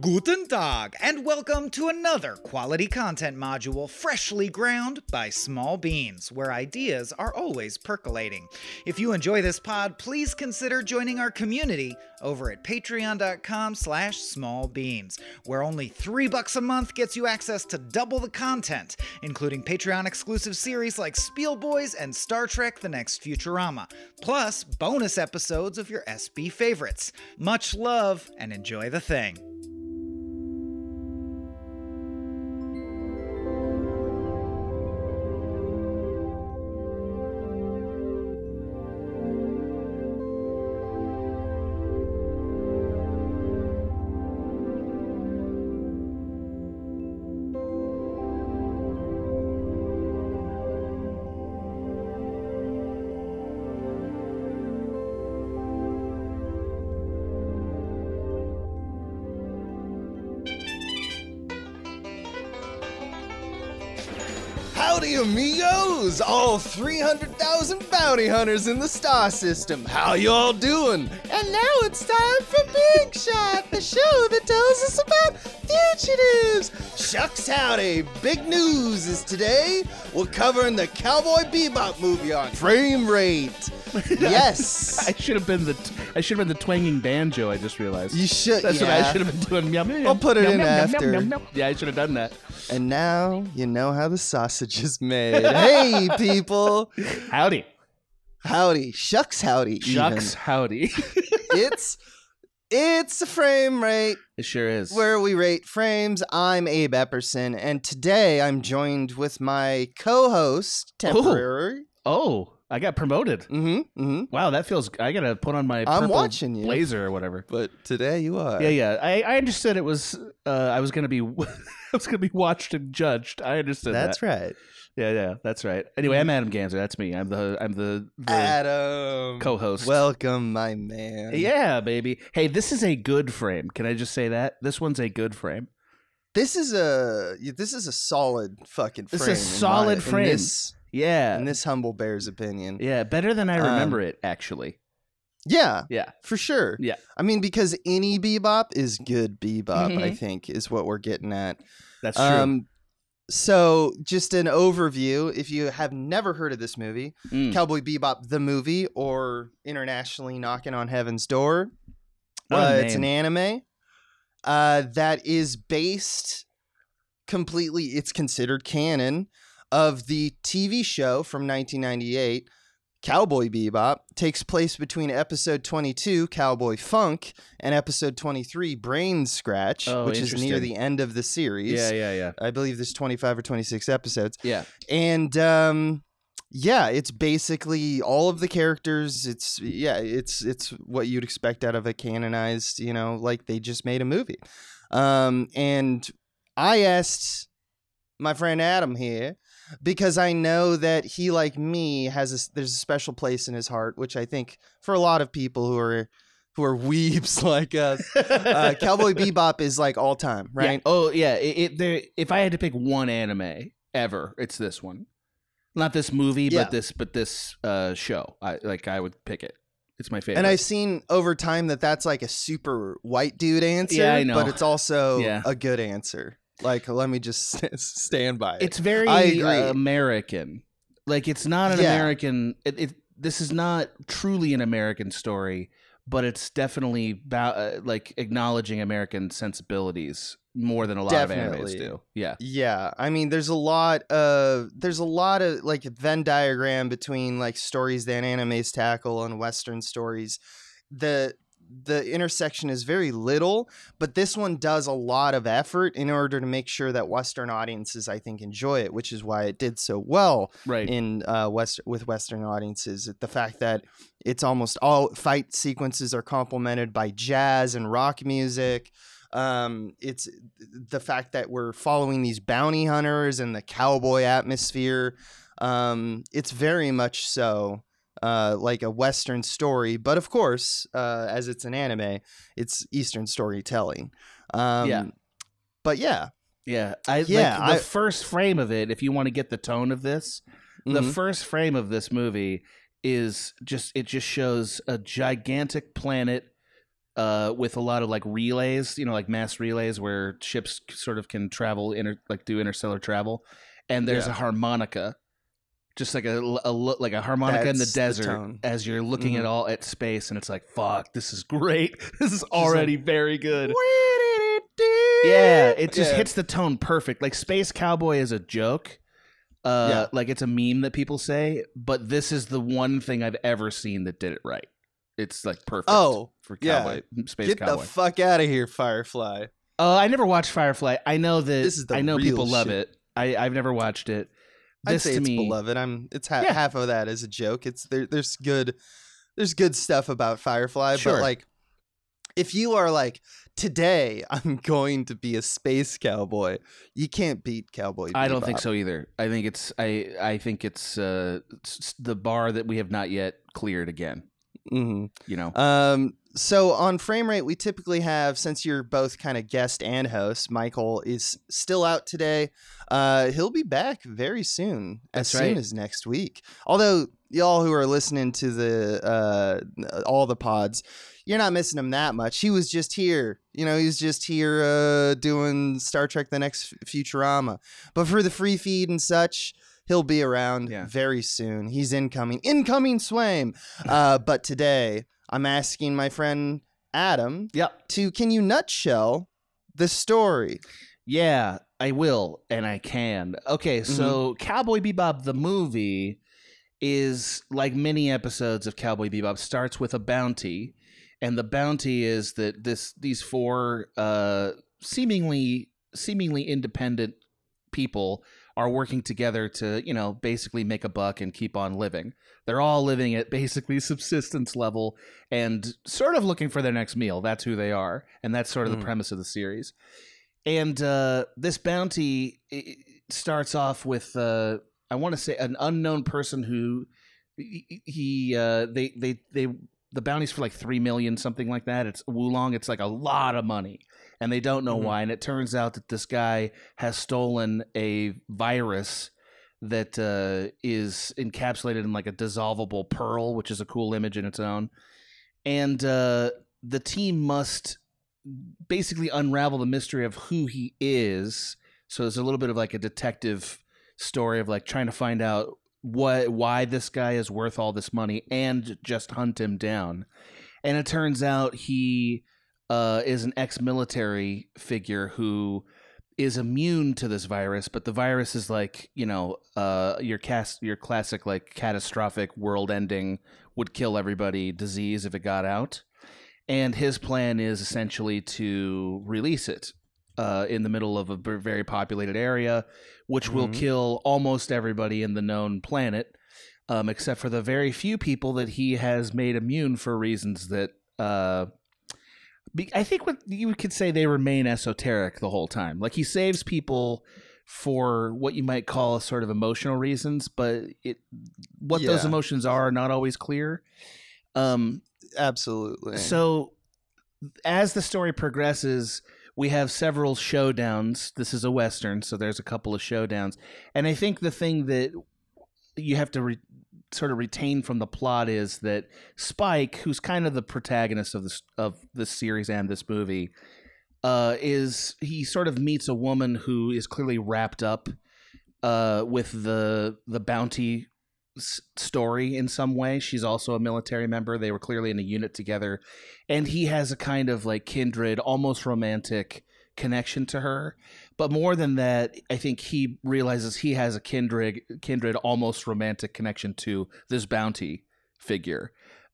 Guten Tag, and welcome to another quality content module freshly ground by Small Beans, where ideas are always percolating. If you enjoy this pod, please consider joining our community over at patreon.com slash smallbeans, where only three bucks a month gets you access to double the content, including Patreon exclusive series like Spiel Boys and Star Trek The Next Futurama, plus bonus episodes of your SB favorites. Much love and enjoy the thing. 300,000 bounty hunters in the star system. How y'all doing? And now it's time for Big Shot, the show that tells us about fugitives. Shucks howdy! Big news is today we're covering the Cowboy Bebop movie on frame rate. Yes, I should have been the I should have been the twanging banjo. I just realized. you should. That's yeah. what I should have been doing. Meow, meow, I'll put it meow, in meow, meow, after. meow, meow, meow. Yeah, I should have done that. And now you know how the sausage is made. hey, people! Howdy, Howdy, shucks, howdy. even. shucks, howdy. it's it's a frame rate it sure is. where we rate frames. I'm Abe Epperson, and today I'm joined with my co-host, oh. temporary. oh, I got promoted. Mm-hmm. Mm-hmm. Wow, that feels. I gotta put on my I'm watching you. blazer or whatever. But today you are. Yeah, yeah. I, I understood it was. Uh, I was gonna be. I was gonna be watched and judged. I understood That's that. right. Yeah, yeah. That's right. Anyway, I'm Adam Ganser. That's me. I'm the. I'm the. the Adam, co-host. Welcome, my man. Yeah, baby. Hey, this is a good frame. Can I just say that? This one's a good frame. This is a this is a solid fucking frame. This is a solid my- frame. this, Yeah. in this humble bear's opinion. yeah, better than I Um, remember it, actually. Yeah, Yeah. for sure. Yeah. I mean, because any bebop is good bebop. I Mhm. think is what we're getting at. That's true. Um, so just an overview. If you have never heard of this movie, Mm. Cowboy Bebop the movie, or internationally Knocking on Heaven's Door, uh, it's an anime uh, that is based completely. It's considered canon of the TV show from 1998. Cowboy Bebop takes place between episode 22, Cowboy Funk, and episode 23, Brain Scratch, Oh, which is near the end of the series. Yeah, yeah, yeah. I believe there's 25 or 26 episodes. Yeah. And um yeah, it's basically all of the characters. It's yeah, it's it's what you'd expect out of a canonized, you know, like they just made a movie. Um and I asked my friend Adam here because I know that he like me has a there's a special place in his heart, which I think for a lot of people who are who are weeps like us, uh, Cowboy Bebop is like all time, Yeah. right? Oh, yeah. It, it, there, if I had to pick one anime ever, it's this one. Not this movie, Yeah. but this, but this uh, show. I like. I would pick it. It's my favorite. And I've seen over time that that's like a super white dude answer, Yeah, I know. but it's also Yeah. a good answer. Like, let me just stand by it. it's very uh, American. Like it's not an Yeah. American. It, it this is not truly an American story, but it's definitely ba- uh, like acknowledging American sensibilities more than a lot Definitely. of animes do. Yeah, yeah, I mean, there's a lot of there's a lot of like Venn diagram between like stories that animes tackle and Western stories. The the intersection is very little, but this one does a lot of effort in order to make sure that Western audiences, I think, enjoy it, which is why it did so well. right. in uh, West with Western audiences. The fact that it's almost all fight sequences are complemented by jazz and rock music. Um, it's the fact that we're following these bounty hunters and the cowboy atmosphere. Um, it's very much so uh, like a Western story, but of course, uh, as it's an anime, it's Eastern storytelling. Um, Yeah. But yeah, yeah, I Yeah, like the I- first frame of it. If you want to get the tone of this, the mhm. first frame of this movie is just it just shows a gigantic planet uh, with a lot of like relays, you know, like mass relays where ships sort of can travel inter like do interstellar travel, and there's Yeah. a harmonica, just like a, a like a harmonica in the That's the desert as you're looking at Mhm. all at space, and it's like fuck, this is great. this is already very good. Yeah, it just Yeah. hits the tone perfect. Like Space Cowboy is a joke. Uh Yeah. like it's a meme that people say, but this is the one thing I've ever seen that did it right. It's like perfect. Oh, for yeah. Cowboy Space Get Cowboy. the fuck out of here, Firefly. uh, I never watched Firefly. I know that This is the I know people love shit. it. I I've never watched it. I'd say it's me beloved. I'm. It's ha- Yeah. half of that is a joke. It's there. There's good. There's good stuff about Firefly, Sure. but like, if you are like today, I'm going to be a space cowboy. You can't beat Cowboy. I don't think so either. I think it's I I think it's uh s- s- the bar that we have not yet cleared again, Mhm. you know. Um. So on frame rate, we typically have since you're both kind of guest and host. Michael is still out today. Uh, he'll be back very soon, as That's soon as next week. Although y'all who are listening to the uh all the pods, you're not missing him that much. He was just here. You know, he was just here uh doing Star Trek: The Next Futurama. But for the free feed and such. He'll be around Yeah. very soon. He's incoming. Incoming Swaim. Uh, but today, I'm asking my friend Adam Yep. to can you nutshell the story? Yeah, I will and I can. Okay, Mm-hmm. so Cowboy Bebop the movie is like many episodes of Cowboy Bebop starts with a bounty and the bounty is that this these four uh seemingly seemingly independent people are working together to, you know, basically make a buck and keep on living. They're all living at basically subsistence level and sort of looking for their next meal. That's who they are. And that's sort of Mm. the premise of the series. And uh, this bounty starts off with, uh, I want to say, an unknown person who he, he uh, they, they, they, the bounty's for like three million, something like that. It's Woolong. It's like a lot of money, and they don't know Mhm. why. And it turns out that this guy has stolen a virus that uh, is encapsulated in like a dissolvable pearl, which is a cool image in its own. And uh, the team must basically unravel the mystery of who he is. So there's a little bit of like a detective story of like trying to find out what why this guy is worth all this money and just hunt him down. And it turns out he uh, is an ex-military figure who is immune to this virus, but the virus is like you know uh, your cast your classic like catastrophic world-ending would kill everybody disease if it got out. And his plan is essentially to release it uh, in the middle of a very populated area, which will Mhm. kill almost everybody in the known planet, um, except for the very few people that he has made immune for reasons that. Uh, I think what you could say they remain esoteric the whole time. Like he saves people for what you might call a sort of emotional reasons, but it what those emotions are are not always clear. Um, Absolutely. so as the story progresses, we have several showdowns. This is a western, so there's a couple of showdowns, and I think the thing that you have to re- sort of retain from the plot is that Spike, who's kind of the protagonist of this of this series and this movie, uh, is he sort of meets a woman who is clearly wrapped up uh, with the the bounty s- story in some way. She's also a military member. They were clearly in a unit together, and he has a kind of like kindred, almost romantic connection to her. But more than that, I think he realizes he has a kindred, kindred, almost romantic connection to this bounty figure.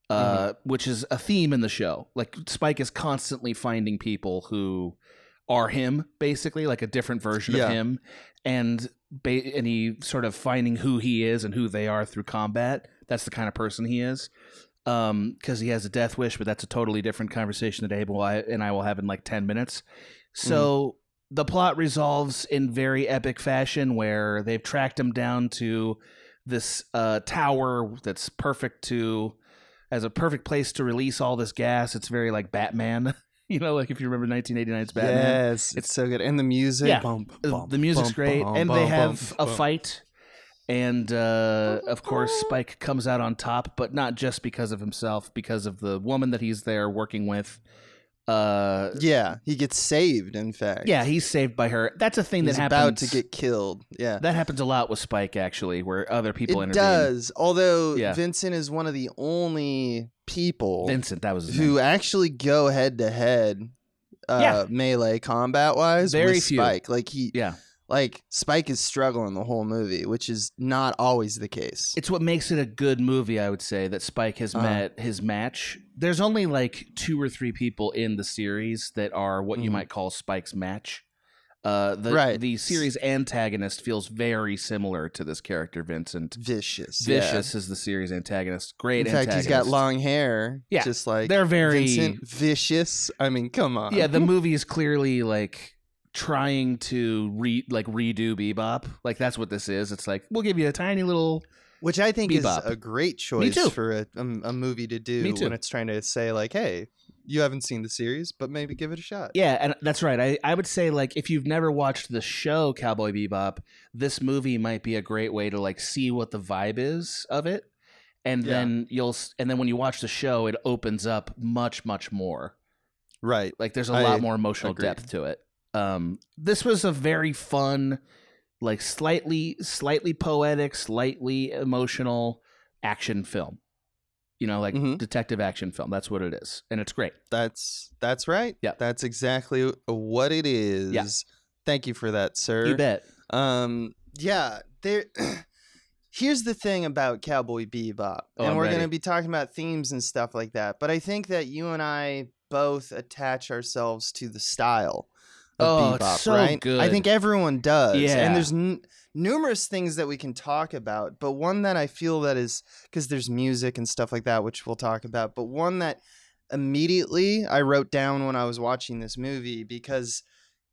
Uh, which is a theme in the show. Like Spike is constantly finding people who are him, basically, like a different version Yeah. of him, and ba- and he sort of finding who he is and who they are through combat. That's the kind of person he is. Um, because he has a death wish, but that's a totally different conversation that Abel and I will have in like ten minutes. So the plot resolves in very epic fashion, where they've tracked him down to this uh, tower that's perfect to as a perfect place to release all this gas. It's very like Batman. You know, like if you remember 1989's Batman. Yes, it's so good, and the music. Yeah. bum, Uh, bum, the music's bum, great, and they have a fight. And uh, of course, Spike comes out on top, but not just because of himself, because of the woman that he's there working with, Uh, Yeah, he gets saved. In fact, yeah, he's saved by her. That's a thing he's that happens. about to get killed. Yeah, that happens a lot with Spike actually, where other people it intervene. does. Although Yeah. Vincent is one of the only people Vincent, that was who name. actually go head to head, uh, Yeah. melee combat wise. Very with few. Spike. Like he, Yeah, like Spike is struggling the whole movie, which is not always the case. it's what makes it a good movie. I would say that Spike has Uh-huh. met his match. There's only like two or three people in the series that are what you Mhm. might call Spike's match. Uh, the Right. the series antagonist feels very similar to this character, Vincent. Vicious, yeah. Vicious is the series antagonist. Great In fact, antagonist. he's got long hair. Yeah. just like They're very Vincent Vicious. I mean, come on. yeah. The movie is clearly like trying to re like redo Bebop. Like that's what this is. It's like we'll give you a tiny little which I think Bebop. is a great choice for a, a, a movie to do when it's trying to say like, hey, you haven't seen the series, but maybe give it a shot. Yeah, and that's right. I, I would say like if you've never watched the show Cowboy Bebop, this movie might be a great way to like see what the vibe is of it. And Yeah. then you'll and then when you watch the show it opens up much much more. Right. Like there's a I lot more emotional agree. depth to it. Um this was a very fun like slightly slightly poetic, slightly emotional action film. You know, like Mhm. detective action film. That's what it is. And it's great. That's that's right. Yeah. That's exactly what it is. Yeah. Thank you for that, sir. You bet. Um, yeah, there. Here's the thing about Cowboy Bebop, Oh, and I'm we're going to be talking about themes and stuff like that. But I think that you and I both attach ourselves to the style Oh, Bebop, so right? I think everyone does. Yeah. and there's n- numerous things that we can talk about, but one that I feel that is because there's music and stuff like that, which we'll talk about. But one that immediately I wrote down when I was watching this movie because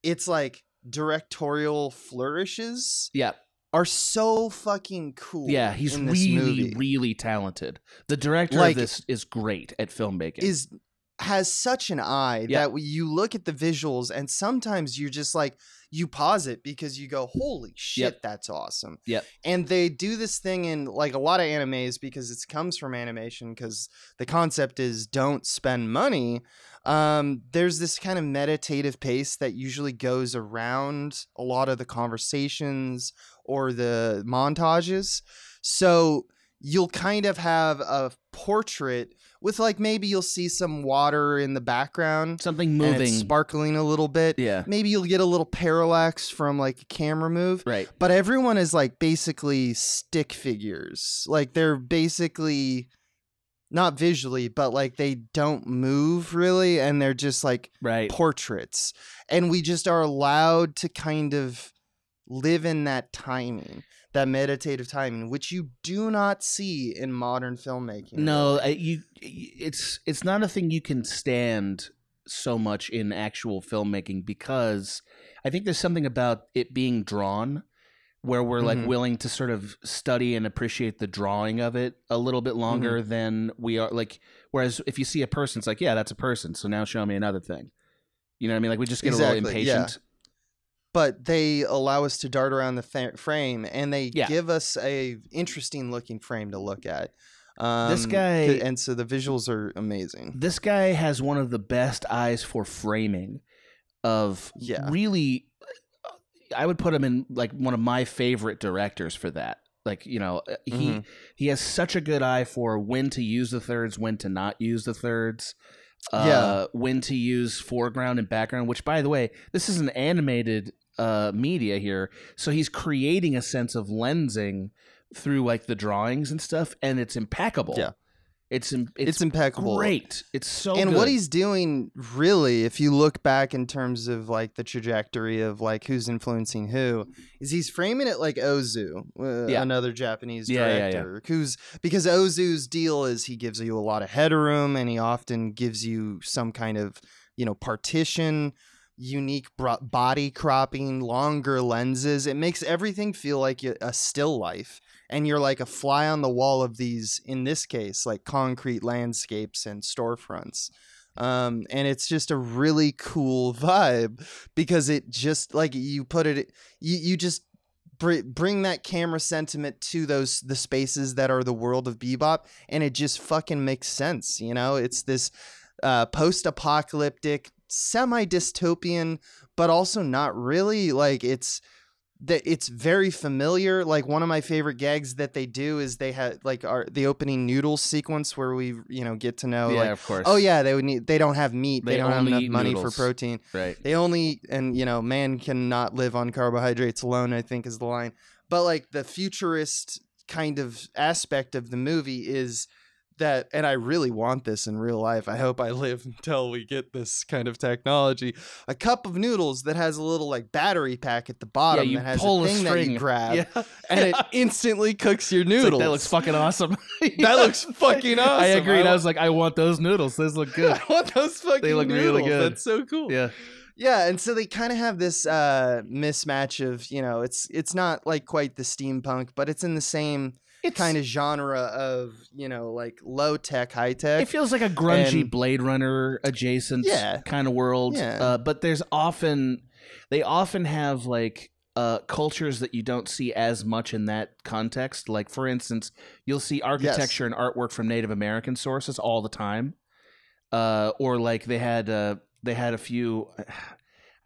it's like directorial flourishes Yeah. are so fucking cool. Yeah, he's really, movie. really talented. The director Like- of this is great at filmmaking. is has such an eye Yeah. that you look at the visuals and sometimes you're just like you pause it because you go holy shit Yep. that's awesome Yep. and they do this thing in like a lot of animes because it comes from animation because the concept is don't spend money um, there's this kind of meditative pace that usually goes around a lot of the conversations or the montages so you'll kind of have a portrait with like maybe you'll see some water in the background Something moving. sparkling a little bit yeah. maybe you'll get a little parallax from like a camera move Right. but everyone is like basically stick figures like they're basically not visually but like they don't move really and they're just like Right. portraits and we just are allowed to kind of live in that timing that meditative timing which you do not see in modern filmmaking No. I, you. It's it's not a thing you can stand so much in actual filmmaking because I think there's something about it being drawn where we're like Mhm. willing to sort of study and appreciate the drawing of it a little bit longer than we are like whereas if you see a person it's like yeah that's a person so now show me another thing you know what i mean like we just get a Exactly, little yeah. impatient but they allow us to dart around the frame and they Yeah. give us a interesting looking frame to look at um, This guy- and so the visuals are amazing this guy has one of the best eyes for framing of Yeah. really i would put him in like one of my favorite directors for that like you know uh, he Mhm. he has such a good eye for when to use the thirds when to not use the thirds uh, Yeah. when to use foreground and background which by the way this is an animated uh media here so he's creating a sense of lensing through like the drawings and stuff and it's impeccable Yeah. it's it's, it's, impeccable great it's so and good. what he's doing really if you look back in terms of like the trajectory of like who's influencing who is he's framing it like ozu uh, Yeah. another japanese Yeah, yeah, yeah. director who's because ozu's deal is he gives you a lot of headroom and he often gives you some kind of you know partition unique body cropping longer lenses. It makes everything feel like a a still life. And you're like a fly on the wall of these in this case like concrete landscapes and storefronts. Um, and it's just a really cool vibe because it just like you put it you, you just br- bring that camera sentiment to those the spaces that are the world of bebop and it just fucking makes sense you know? It's this uh, post-apocalyptic, semi-dystopian, but also not really. Like it's that it's very familiar. Like one of my favorite gags that they do is they had like our the opening noodles sequence where we you know get to know yeah, like of course. oh yeah they would need they don't have meat they, They don't have enough money noodles. for protein right. they only and you know man cannot live on carbohydrates alone i think is the line but like the futurist kind of aspect of the movie is that and i really want this in real life i hope i live until we get this kind of technology a cup of noodles that has a little like battery pack at the bottom you that has pull a a thing that string. you grab Yeah. and it instantly cooks your It's like, noodles that looks fucking awesome. that looks fucking awesome I agreed. I I was like, I want those noodles. Those look good. I want those fucking noodles. They look noodles. really good. That's so cool. yeah. Yeah, and so they kind of have this uh mismatch of, you know, it's it's not like quite the steampunk, but it's in the same It's kind of genre of, you know, like low tech, high tech. It feels like a grungy And- Blade Runner adjacent Yeah. kind of world. Yeah. Uh, but there's often they often have like uh, cultures that you don't see as much in that context. Like for instance, you'll see architecture and artwork from Native American sources all the time. Uh, or like they had uh, they had a few.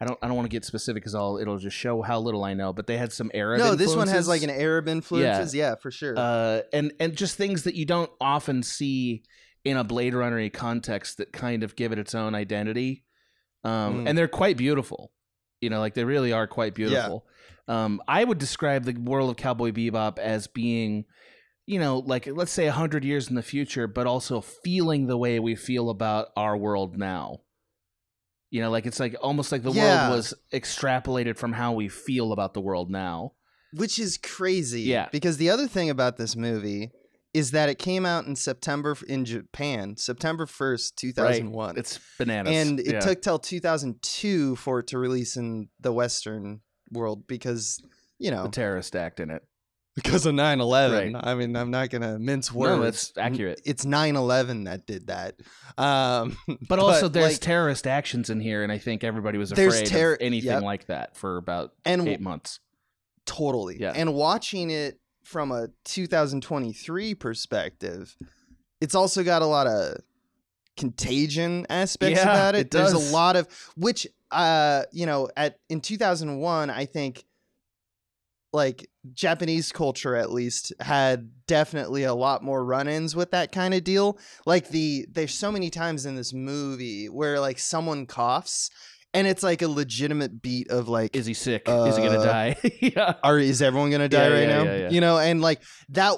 I don't I don't want to get specific because I'll it'll just show how little I know. But they had some Arab. no, this one has like an Arab influences. Yeah, for sure. uh, and and just things that you don't often see in a Blade Runner context that kind of give it its own identity. Um, Mm. And they're quite beautiful. You know, like they really are quite beautiful. Um, I would describe the world of Cowboy Bebop as being, you know, like let's say a hundred years in the future, but also feeling the way we feel about our world now. You know, like it's like almost like the Yeah. world was extrapolated from how we feel about the world now. Which is crazy. Yeah. Because the other thing about this movie is that it came out in September in Japan, September 1st, 2001. It's bananas. and it Yeah. took till 2002 for it to release in the western world because you know the terrorist act in it. Because of 9-11 Right. i mean i'm not gonna mince words No, that's accurate. it's 9-11 that did that um But also, there's like, terrorist actions in here, and I think everybody was afraid terror- of anything yep. like that for about and eight months. totally Yeah. and watching it from a 2023 perspective it's also got a lot of contagion aspects Yeah, about it, it there's a lot of which uh you know at in 2001 i think like japanese culture at least had definitely a lot more run-ins with that kind of deal like the there's so many times in this movie where like someone coughs and it's like a legitimate beat of like Is he sick? Is he gonna Uh, die? yeah. are is everyone gonna die Yeah, right yeah, now yeah, you know and like that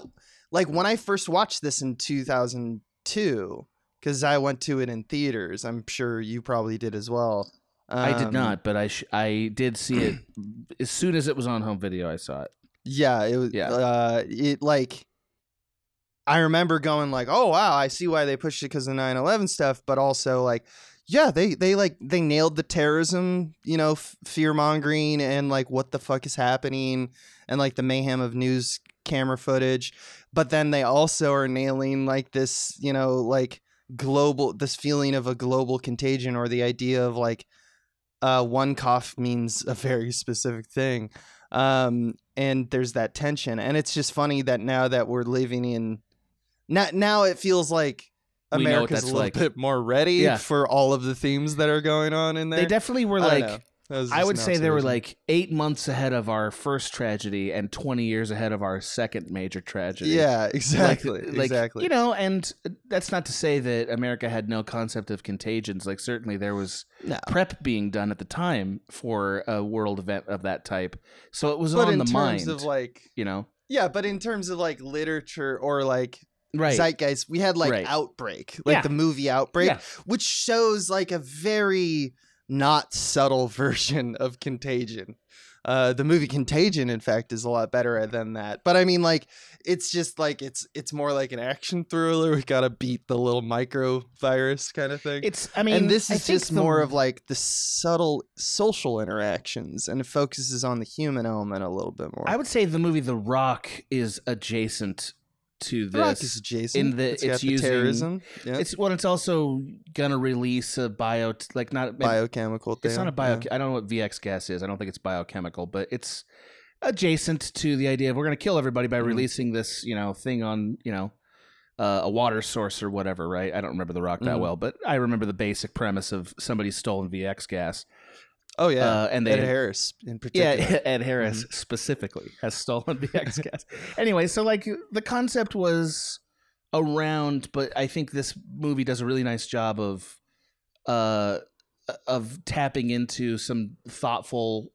like when i first watched this in 2002 because i went to it in theaters i'm sure you probably did as well I did Um, not, but I sh- I did see it as soon as it was on home video. I saw it. Yeah it was Yeah. uh it like i remember going like oh wow i see why they pushed it because of 9-11 stuff but also like yeah they they like they nailed the terrorism you know f- fear mongering and like what the fuck is happening and like the mayhem of news camera footage but then they also are nailing like this you know like global this feeling of a global contagion or the idea of like uh one cough means a very specific thing um and there's that tension and it's just funny that now that we're living in now now it feels like We know what America's that's a little like. bit more ready Yeah. for all of the themes that are going on in there. They definitely were I don't like. know. Was I would say they were like eight months ahead of our first tragedy and twenty years ahead of our second major tragedy. yeah, Like- exactly, like, exactly. You know, and that's not to say that America had no concept of contagions. Like certainly there was no. prep being done at the time for a world event of that type. So it was but on in the mind. of like you know, yeah, but in terms of like literature or like right? zeitgeist, we had like Right. Outbreak, like Yeah. the movie Outbreak, Yeah. which shows like a very not subtle version of Contagion. Uh, the movie Contagion, in fact, is a lot better than that. But I mean, like, it's just like it's it's more like an action thriller. We gotta beat the little micro virus kind of thing. It's. I mean, and this is just the- more of like the subtle social interactions, and it focuses on the human element a little bit more. I would say the movie The Rock is adjacent to this. is Jason. in the- it's got it's the using- terrorism, yeah. It's well, it's also gonna release a bio, like not biochemical thing. It's not a bio. yeah. I don't know what VX gas is. I don't think it's biochemical, but it's adjacent to the idea of we're to kill everybody by Mhm. releasing this, you know, thing on, you know, uh, a water source or whatever, right? I don't remember the rock that Mhm. well, but I remember the basic premise of somebody stolen VX gas. Oh yeah, Uh, and they Ed Harris in particular. Yeah. Ed Harris specifically has stolen VX gas. Anyway, so like the concept was around, but I think this movie does a really nice job of uh of tapping into some thoughtful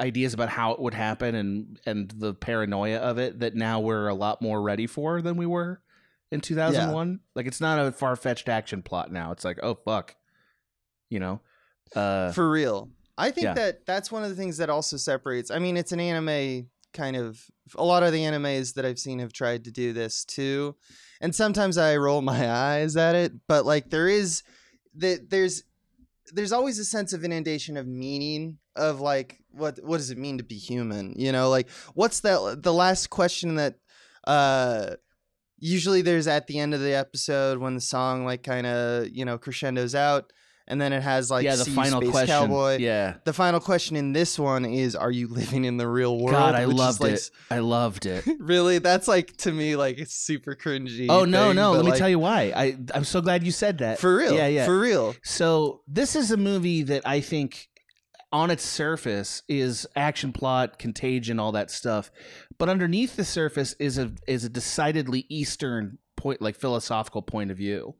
ideas about how it would happen and and the paranoia of it that now we're a lot more ready for than we were in 2001 like it's not a far-fetched action plot now it's like oh fuck you know uh For real. I think Yeah. that that's one of the things that also separates. I mean, it's an anime kind of. A lot of the animes that I've seen have tried to do this too, and sometimes I roll my eyes at it. But like, there is that there's there's always a sense of inundation of meaning of like what what does it mean to be human? You know, like what's that the last question that uh usually there's at the end of the episode when the song like kind of you know crescendos out and then it has like yeah the "See final Space question. Cowboy. Yeah. The final question in this one is are you living in the real world? God i Which loved like, it. i loved it. Really? That's like to me like it's super cringy oh no thing, no. let me tell you why. I i'm so glad you said that. For real. Yeah yeah. For real. So this is a movie that I think on its surface is action plot, contagion, all that stuff. But underneath the surface is a is a decidedly Eastern point like philosophical point of view.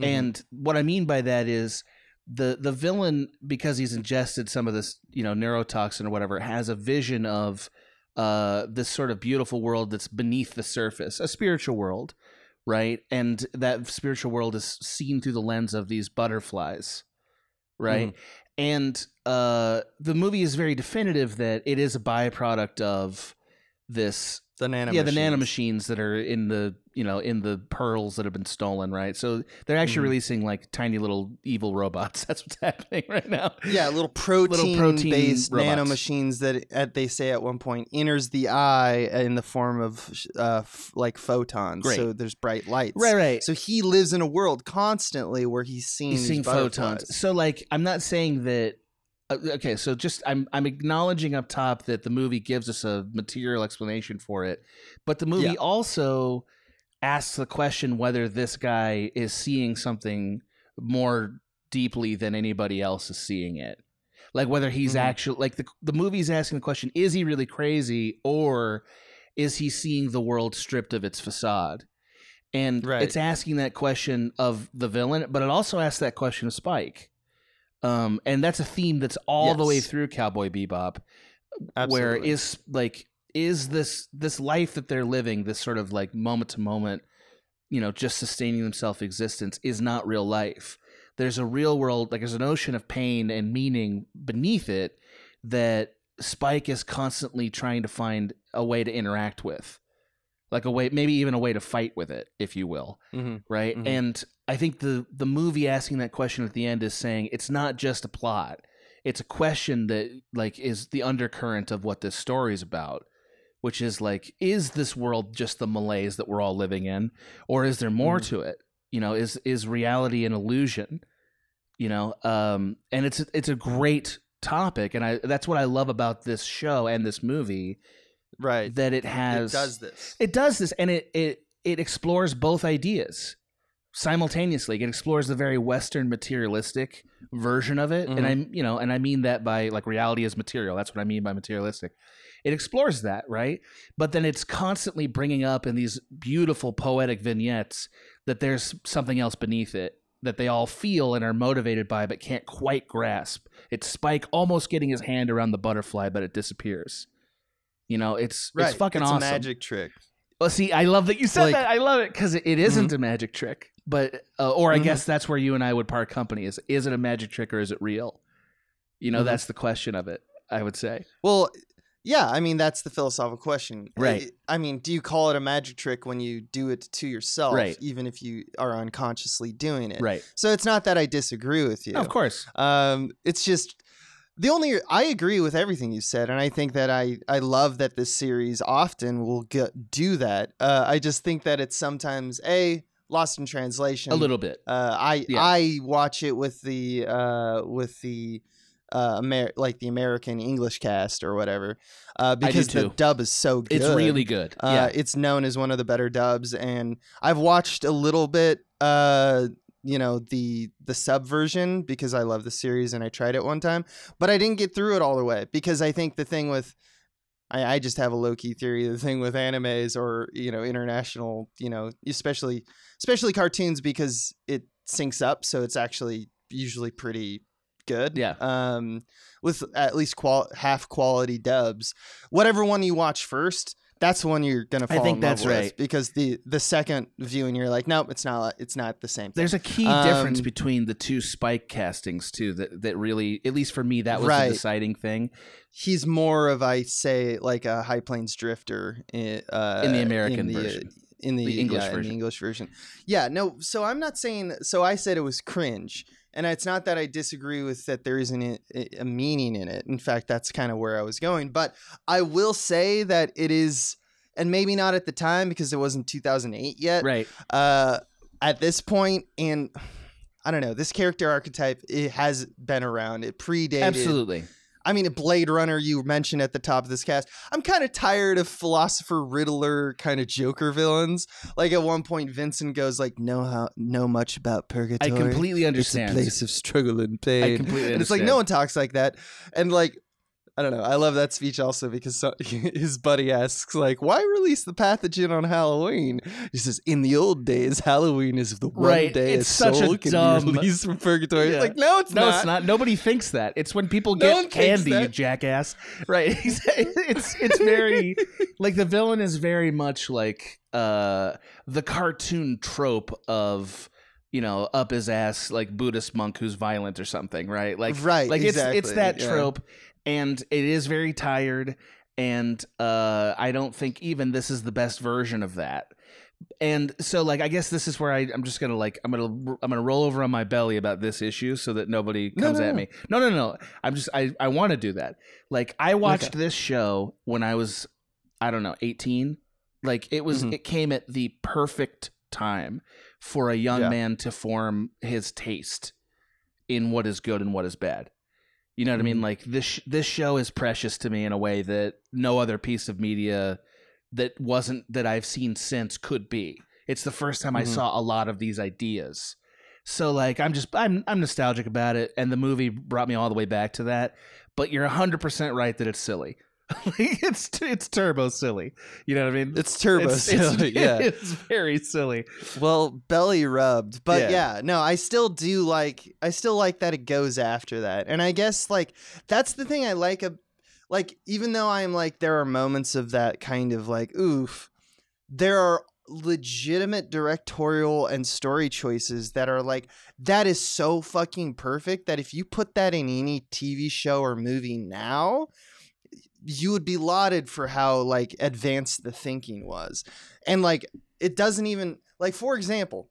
Mhm. And what I mean by that is the the villain, because he's ingested some of this, you know, neurotoxin or whatever, has a vision of uh, this sort of beautiful world that's beneath the surface, a spiritual world, right? And that spiritual world is seen through the lens of these butterflies, right? And uh, the movie is very definitive that it is a byproduct of this the nano yeah the nano machines that are in the you know in the pearls that have been stolen right so they're actually Mhm. releasing like tiny little evil robots that's what's happening right now Yeah, little protein, protein based robots. nano machines that at, they say at one point enters the eye in the form of uh, f- like photons. Great. So there's bright lights. right right So he lives in a world constantly where he's seeing he's seeing photons so like i'm not saying that uh, okay so just i'm i'm acknowledging up top that the movie gives us a material explanation for it but the movie Yeah. also asks the question whether this guy is seeing something more deeply than anybody else is seeing it like whether he's Mhm. actually like the the movie's asking the question is he really crazy or is he seeing the world stripped of its facade and Right. it's asking that question of the villain but it also asks that question of spike um and that's a theme that's all the way through cowboy bebop where Absolutely. is like is this this life that they're living this sort of like moment to moment you know just sustaining themselves existence is not real life. There's a real world like there's an ocean of pain and meaning beneath it that spike is constantly trying to find a way to interact with. Like a way maybe even a way to fight with it if you will Mhm. right? Mhm. and i think the the movie asking that question at the end is saying it's not just a plot. It's a question that like is the undercurrent of what this story is about which is like is this world just the malaise that we're all living in? Or is there more Mhm. to it? You know is is reality an illusion? You know um and it's it's a great topic and i that's what i love about this show and this movie right. that it has it does this. it does this and it it it explores both ideas simultaneously. It explores the very western materialistic version of it and i you know and i mean that by like reality is material. That's what i mean by materialistic it explores that right but then it's constantly bringing up in these beautiful poetic vignettes that there's something else beneath it that they all feel and are motivated by but can't quite grasp it's spike almost getting his hand around the butterfly but it disappears you know it's Right. it's fucking it's awesome a magic trick. well, see, I love that you said Like- that. I love it because it, it isn't a magic trick, but uh, or I Mhm. guess that's where you and I would part company. Is is it a magic trick or is it real? You know, Mhm. that's the question of it. I would say. Well, yeah, I mean that's the philosophical question. Right. I I mean, do you call it a magic trick when you do it to yourself, Right. even if you are unconsciously doing it? Right. So it's not that I disagree with you. Of course. Um, it's just the only I agree with everything you said, and I think that I I love that this series often will get, do that. Uh, I just think that it's sometimes a lost in translation. A little bit. Uh, I Yeah. I watch it with the uh, with the uh, Amer- like the American English cast or whatever, uh, because the dub is so good. It's really good. Uh, yeah. It's known as one of the better dubs, and I've watched a little bit. Uh, you know the the sub version because I love the series and I tried it one time, but I didn't get through it all the way because I think the thing with I, I just have a low key theory. The thing with animes or you know international, you know, especially especially cartoons because it syncs up, so it's actually usually pretty good. Yeah. Um, with at least qual- half quality dubs, whatever one you watch first, that's the one you're gonna I think in love that's with right. because the the second viewing you're like, nope, it's not. It's not the same. Thing. There's a key Um, difference between the two Spike castings too. That that really, at least for me, that was Right. the deciding thing. He's more of I say like a High Plains drifter in, uh, In the American the, uh, version. in the, The English yeah, in the English version. Yeah, no. So I'm not saying. So I said it was cringe, and it's not that I disagree with that. There isn't a, a meaning in it. In fact, that's kind of where I was going. But I will say that it is, and maybe not at the time because it wasn't 2008 yet. Right. Uh, at this point, and I don't know, this character archetype it has been around. It predated Absolutely. I mean, a Blade Runner you mentioned at the top of this cast. I'm kind of tired of philosopher Riddler kind of Joker villains. Like at one point, Vincent goes like, "Know how uh, know much about purgatory? I completely It's a place of struggle and pain." I completely understand. and it's like no one talks like that, and like. I don't know. I love that speech also because so, his buddy asks, like, why release the pathogen on Halloween? He says, in the old days, Halloween is the one Right, day it's a such a soul can dumb- be released from purgatory. Yeah. It's like, no, it's no, not. it's not. Nobody thinks that. It's when people get thinks candy, you jackass. Right. it's it's very like the villain is very much like uh the cartoon trope of you know up his ass like Buddhist monk who's violent or something. Right. Like right, like exactly. it's it's that yeah. And it is very tired and uh i don't think even this is the best version of that. And so like i guess this is where I, i'm just gonna like i'm gonna i'm gonna roll over on my belly about this issue so that nobody comes no, at no. me. No no no. I'm just i i want to do that. Like i watched this show when i was i don't know 18 like it was Mhm. it came at the perfect time for a young Yeah. man to form his taste in what is good and what is bad you know what I mean? Mhm. Like this sh- this show is precious to me in a way that no other piece of media that wasn't that I've seen since could be. It's the first time I Mhm. saw a lot of these ideas. So like I'm just I'm I'm nostalgic about it and the movie brought me all the way back to that. But you're 100% right that it's silly. Like, it's it's turbo silly. You know what I mean? It's turbo It's- it's- silly, yeah. It's very silly. Well, belly rubbed, but Yeah. yeah. no, I still do like. I still like that it goes after that, and I guess like that's the thing I like. A, like even though I'm like there are moments of that kind of like oof, there are legitimate directorial and story choices that are like that is so fucking perfect that if you put that in any TV show or movie now you would be lauded for how like advanced the thinking was and like it doesn't even like for example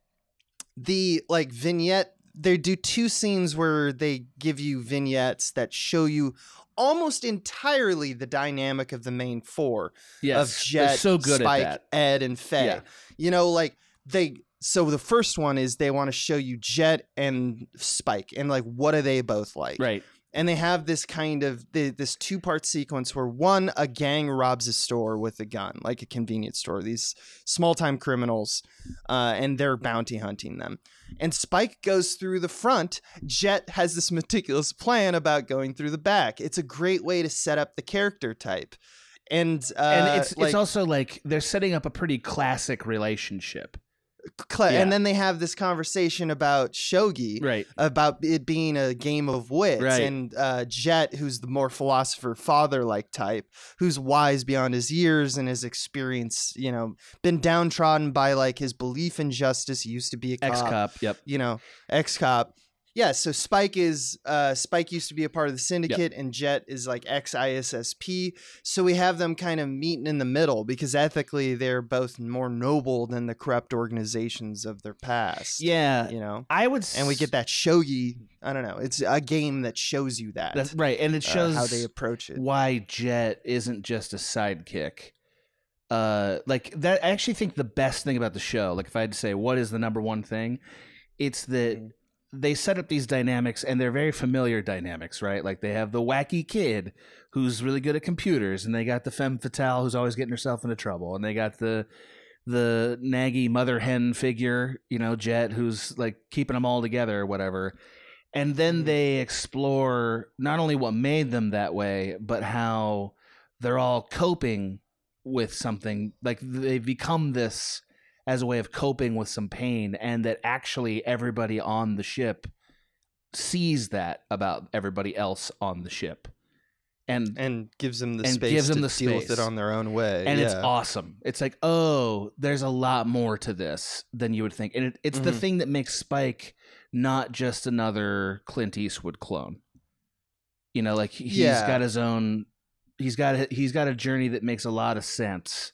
the like vignette they do two scenes where they give you vignettes that show you almost entirely the dynamic of the main four Yes. of Jet, so good Spike. Ed, and Faye. Yeah. You know, like they. So the first one is they want to show you Jet and Spike, and like what are they both like? Right. And they have this kind of th- this two part sequence where one a gang robs a store with a gun, like a convenience store. These small time criminals, uh, and they're bounty hunting them. And Spike goes through the front. Jet has this meticulous plan about going through the back. It's a great way to set up the character type. And uh, and it's like, it's also like they're setting up a pretty classic relationship. Cla- yeah. and then they have this conversation about shogi Right. about it being a game of wits Right. and uh, jet who's the more philosopher father like type who's wise beyond his years and his experience you know been downtrodden by like his belief in justice he used to be a cop Ex cop. Yep. you know ex-cop yeah so spike is uh spike used to be a part of the syndicate and jet is like ex-issp so we have them kind of meeting in the middle because ethically they're both more noble than the corrupt organizations of their past Yeah. you know I would and we get that shogi i don't know it's a game that shows you that That's right, and it uh, shows how they approach it why Jet isn't just a sidekick. Uh, like that. I actually think the best thing about the show, like if I had to say what is the number one thing, it's that Mhm. They set up these dynamics and they're very familiar dynamics, right? Like they have the wacky kid who's really good at computers, and they got the femme fatale who's always getting herself into trouble, and they got the the naggy mother hen figure, you know, Jet, who's like keeping them all together or whatever. And then mm-hmm. they explore not only what made them that way, but how they're all coping with something. Like they've become this as a way of coping with some pain, and that actually everybody on the ship sees that about everybody else on the ship. And and gives them the space gives them to the deal with it on their own way. and yeah. it's awesome. It's like, oh, there's a lot more to this than you would think, and it, it's the Mhm. thing that makes Spike not just another Clint Eastwood clone. You know, like he- he's Yeah. got his own. He's got a, he's got a journey that makes a lot of sense,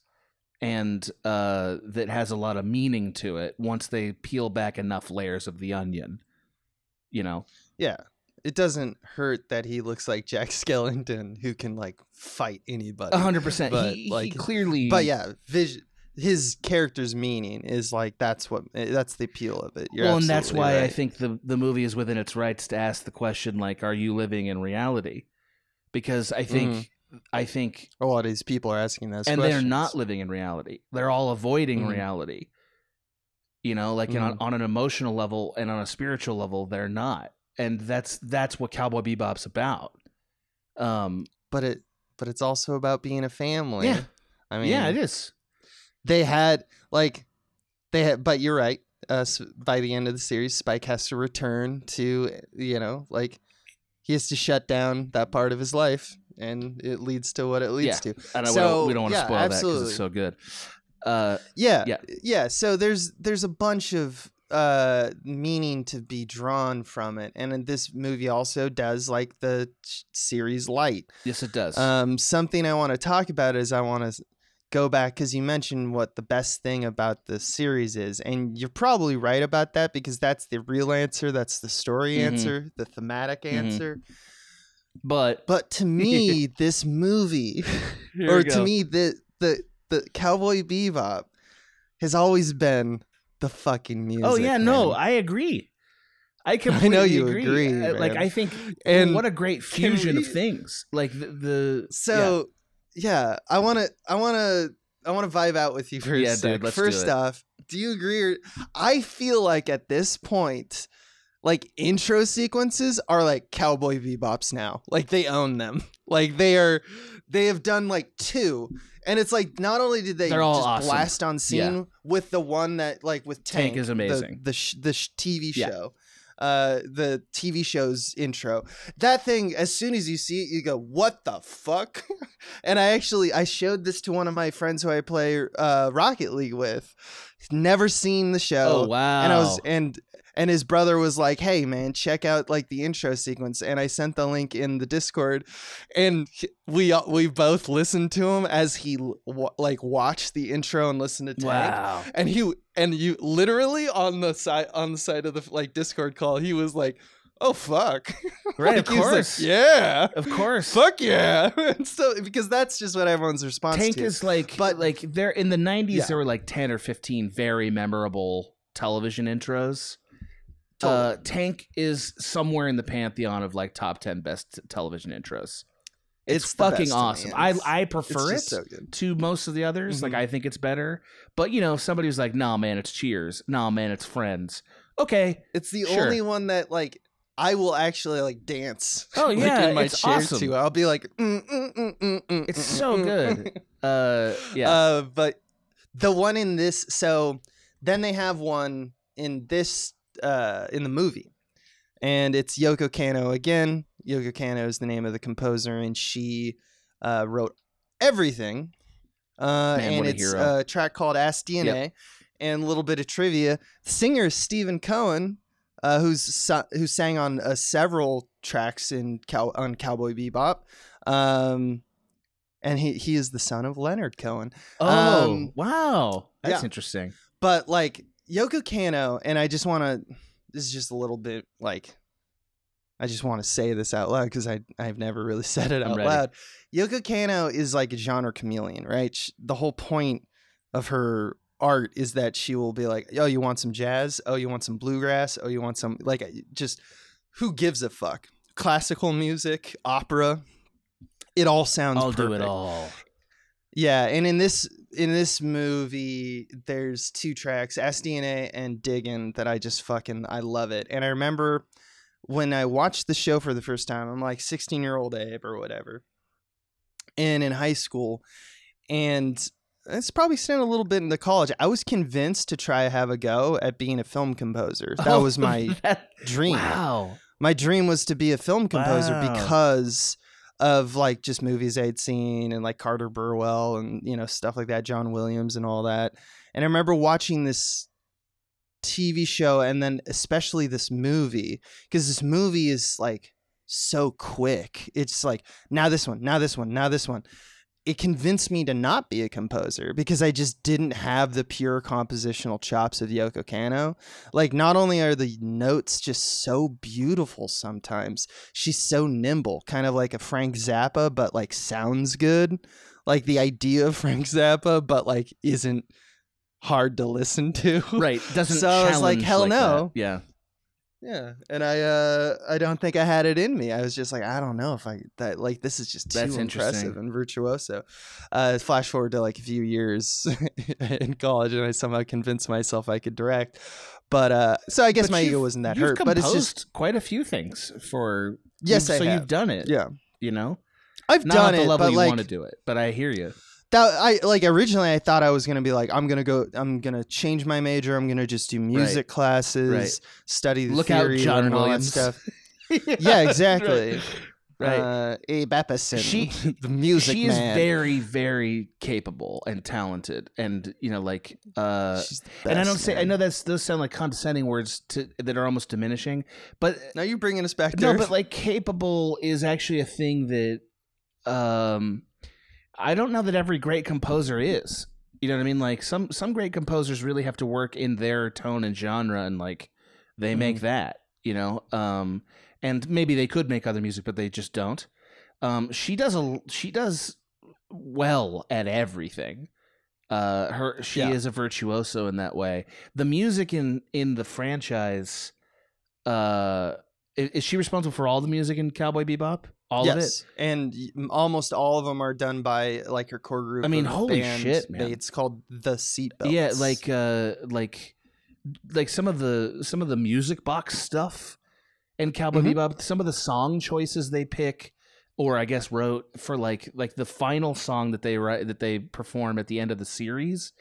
and uh, that has a lot of meaning to it. Once they peel back enough layers of the onion, you know. Yeah. It doesn't hurt that he looks like Jack Skellington who can like fight anybody. A hundred percent. But, He, he like- clearly. But yeah, vision his character's meaning is like that's what eh, that's the appeal of it. You're well, and that's why I think the the movie is within its rights to ask the question, like, are you living in reality? Because I think Mm-hmm. I think, a lot of these people are asking those and questions. they're not living in reality. They're all avoiding Mhm. reality. You know, like on, Mhm. on an emotional level and on a spiritual level, they're not, and that's that's what Cowboy Bebop's about. Um, but it but it's also about being a family. Yeah. I mean, yeah, it is. they had like they had but you're right uh by the end of the series spike has to return to you know like he has to shut down that part of his life and it leads to what it leads to And So, don't, we don't want to yeah, spoil that because it's so good. Uh, yeah Yeah. yeah so there's there's a bunch of uh meaning to be drawn from it and this movie also does like the series light yes, it does. Um, something I want to talk about is I want to go back because you mentioned what the best thing about the series is, and you're probably right about that because that's the real answer, that's the story Mhm. answer, the thematic Mhm. answer. But But to me, this movie, or to me, the the the Cowboy Bebop has always been the fucking music. Oh yeah, no. I agree. I completely know you agree. agree, Uh, Like. I think, And what a great fusion of things. Like the, the So yeah, I want to I want to I want to vibe out with you for a Yeah, dude, sec. do First it. off, do you agree or I feel like at this point like intro sequences are like cowboy bebops now. Like they own them. Like they are they have done like two and it's like not only did they They're all just awesome. blast on scene with the one that like with Tank, Tank is the- amazing. The sh- the sh- TV Yeah. show, uh, the TV show's intro. That thing, as soon as you see it, you go, "What the fuck?" and I actually I showed this to one of my friends who I play uh, Rocket League with. Never seen the show. oh wow, And I was and and his brother was like, "Hey man, check out like the intro sequence." And I sent the link in the Discord, and we uh, we both listened to him as he like watched the intro and listened to Tank. wow. And he and you literally on the side on the side of the like Discord call, he was like, "Oh fuck!" Right, Like, of was like, course. yeah. Of course, Fuck yeah! so because that's just what everyone's response Tank to. is like, But- but like there in the '90s, Yeah. there were like ten or fifteen very memorable television intros. Uh, Tank is somewhere in the pantheon of like top ten best television intros. It's, It's fucking best to me, awesome. I I prefer it so to most of the others. Like Mhm. I think it's better. But you know, if somebody was like, "Nah, man, it's Cheers." Nah, man, it's Friends. Okay, It's the Sure. only one that like I will actually like dance. Oh, like, yeah, in my it's chair awesome. too. I'll be like, mm, mm, mm, It's so good. uh, yeah, Uh, but the one in this, so then they have one in this, uh, in the movie, and it's Yoko Kanno again. Yoko Kanno is the name of the composer, and she uh, wrote everything. Uh, Man, and what a it's hero. a track called "Ask DNA," and a little bit of trivia. The singer is Stephen Cohen, uh, who's su- who sang on uh, several tracks in Cow- on Cowboy Bebop. Um, and he, he is the son of Leonard Cohen. oh um, wow, that's yeah. interesting. But like Yoko Kanno, and I just want to. This is just a little bit like. I just want to say this out loud because I I've never really said it out loud. Yoko Kanno is like a genre chameleon, right? Sh- The whole point of her art is that she will be like, "Oh, you want some jazz? Oh, you want some bluegrass? Oh, you want some like just who gives a fuck? Classical music, opera, it all sounds I'll do it all. Yeah, and in this in this movie, there's two tracks, Ask DNA and Diggin, that I just fucking I love it. And I remember when I watched the show for the first time, I'm like 16 year old Abe or whatever, and in high school, and it's probably staying a little bit into college. I was convinced to try to have a go at being a film composer. That Oh, was my that- dream Wow. my dream was to be a film composer Wow. because of like just movies I'd seen and like Carter Burwell and you know stuff like that, John Williams and all that. And I remember watching this TV show and then especially this movie because this movie is like so quick. It's like now this one, now this one, now this one. It convinced me to not be a composer because I just didn't have the pure compositional chops of Yoko Kanno like not only are the notes just so beautiful sometimes she's so nimble kind of like a frank zappa but like sounds good like the idea of frank zappa but like isn't hard to listen to Right. Doesn't So I was like, hell that. no. Yeah. Yeah and i uh i don't think i had it in me i was just like i don't know if i that like this is just too That's impressive and virtuoso uh flash forward to like a few years in college and i somehow convinced myself i could direct but uh so i guess But my ego wasn't that hurt but it's just quite a few things for. Yes, so have. you've done it. yeah You know, i've not done at the it level but you like want to do it, but I hear you. That I like originally I thought I was gonna be like I'm gonna go I'm gonna change my major I'm gonna just do music classes Right. study the Look out, theory John learn all that stuff. Yeah exactly. Right. uh, Abe Epperson She- the music she is man. very, very capable and talented, and you know, like, uh, the and I don't best, say I know that's those sound like condescending words to that are almost diminishing, but now you're bringing us back no, there but like capable is actually a thing that, um, I don't know that every great composer is. You know what I mean? Like some some great composers really have to work in their tone and genre, and like they make Mm-hmm. that. You know, um, and maybe they could make other music, but they just don't. Um, she does a she does well at everything. Uh, her she Yeah. is a virtuoso in that way. The music in in the franchise, uh, is, is she responsible for all the music in Cowboy Bebop? All of it. yes, and almost all of them are done by like her core group. I mean, holy band. shit, man. It's called the Seatbelts. Yeah, like uh, like like some of the some of the music box stuff and Cowboy Mhm. Bebop. Some of the song choices they pick, or I guess wrote for like like the final song that they write that they perform at the end of the series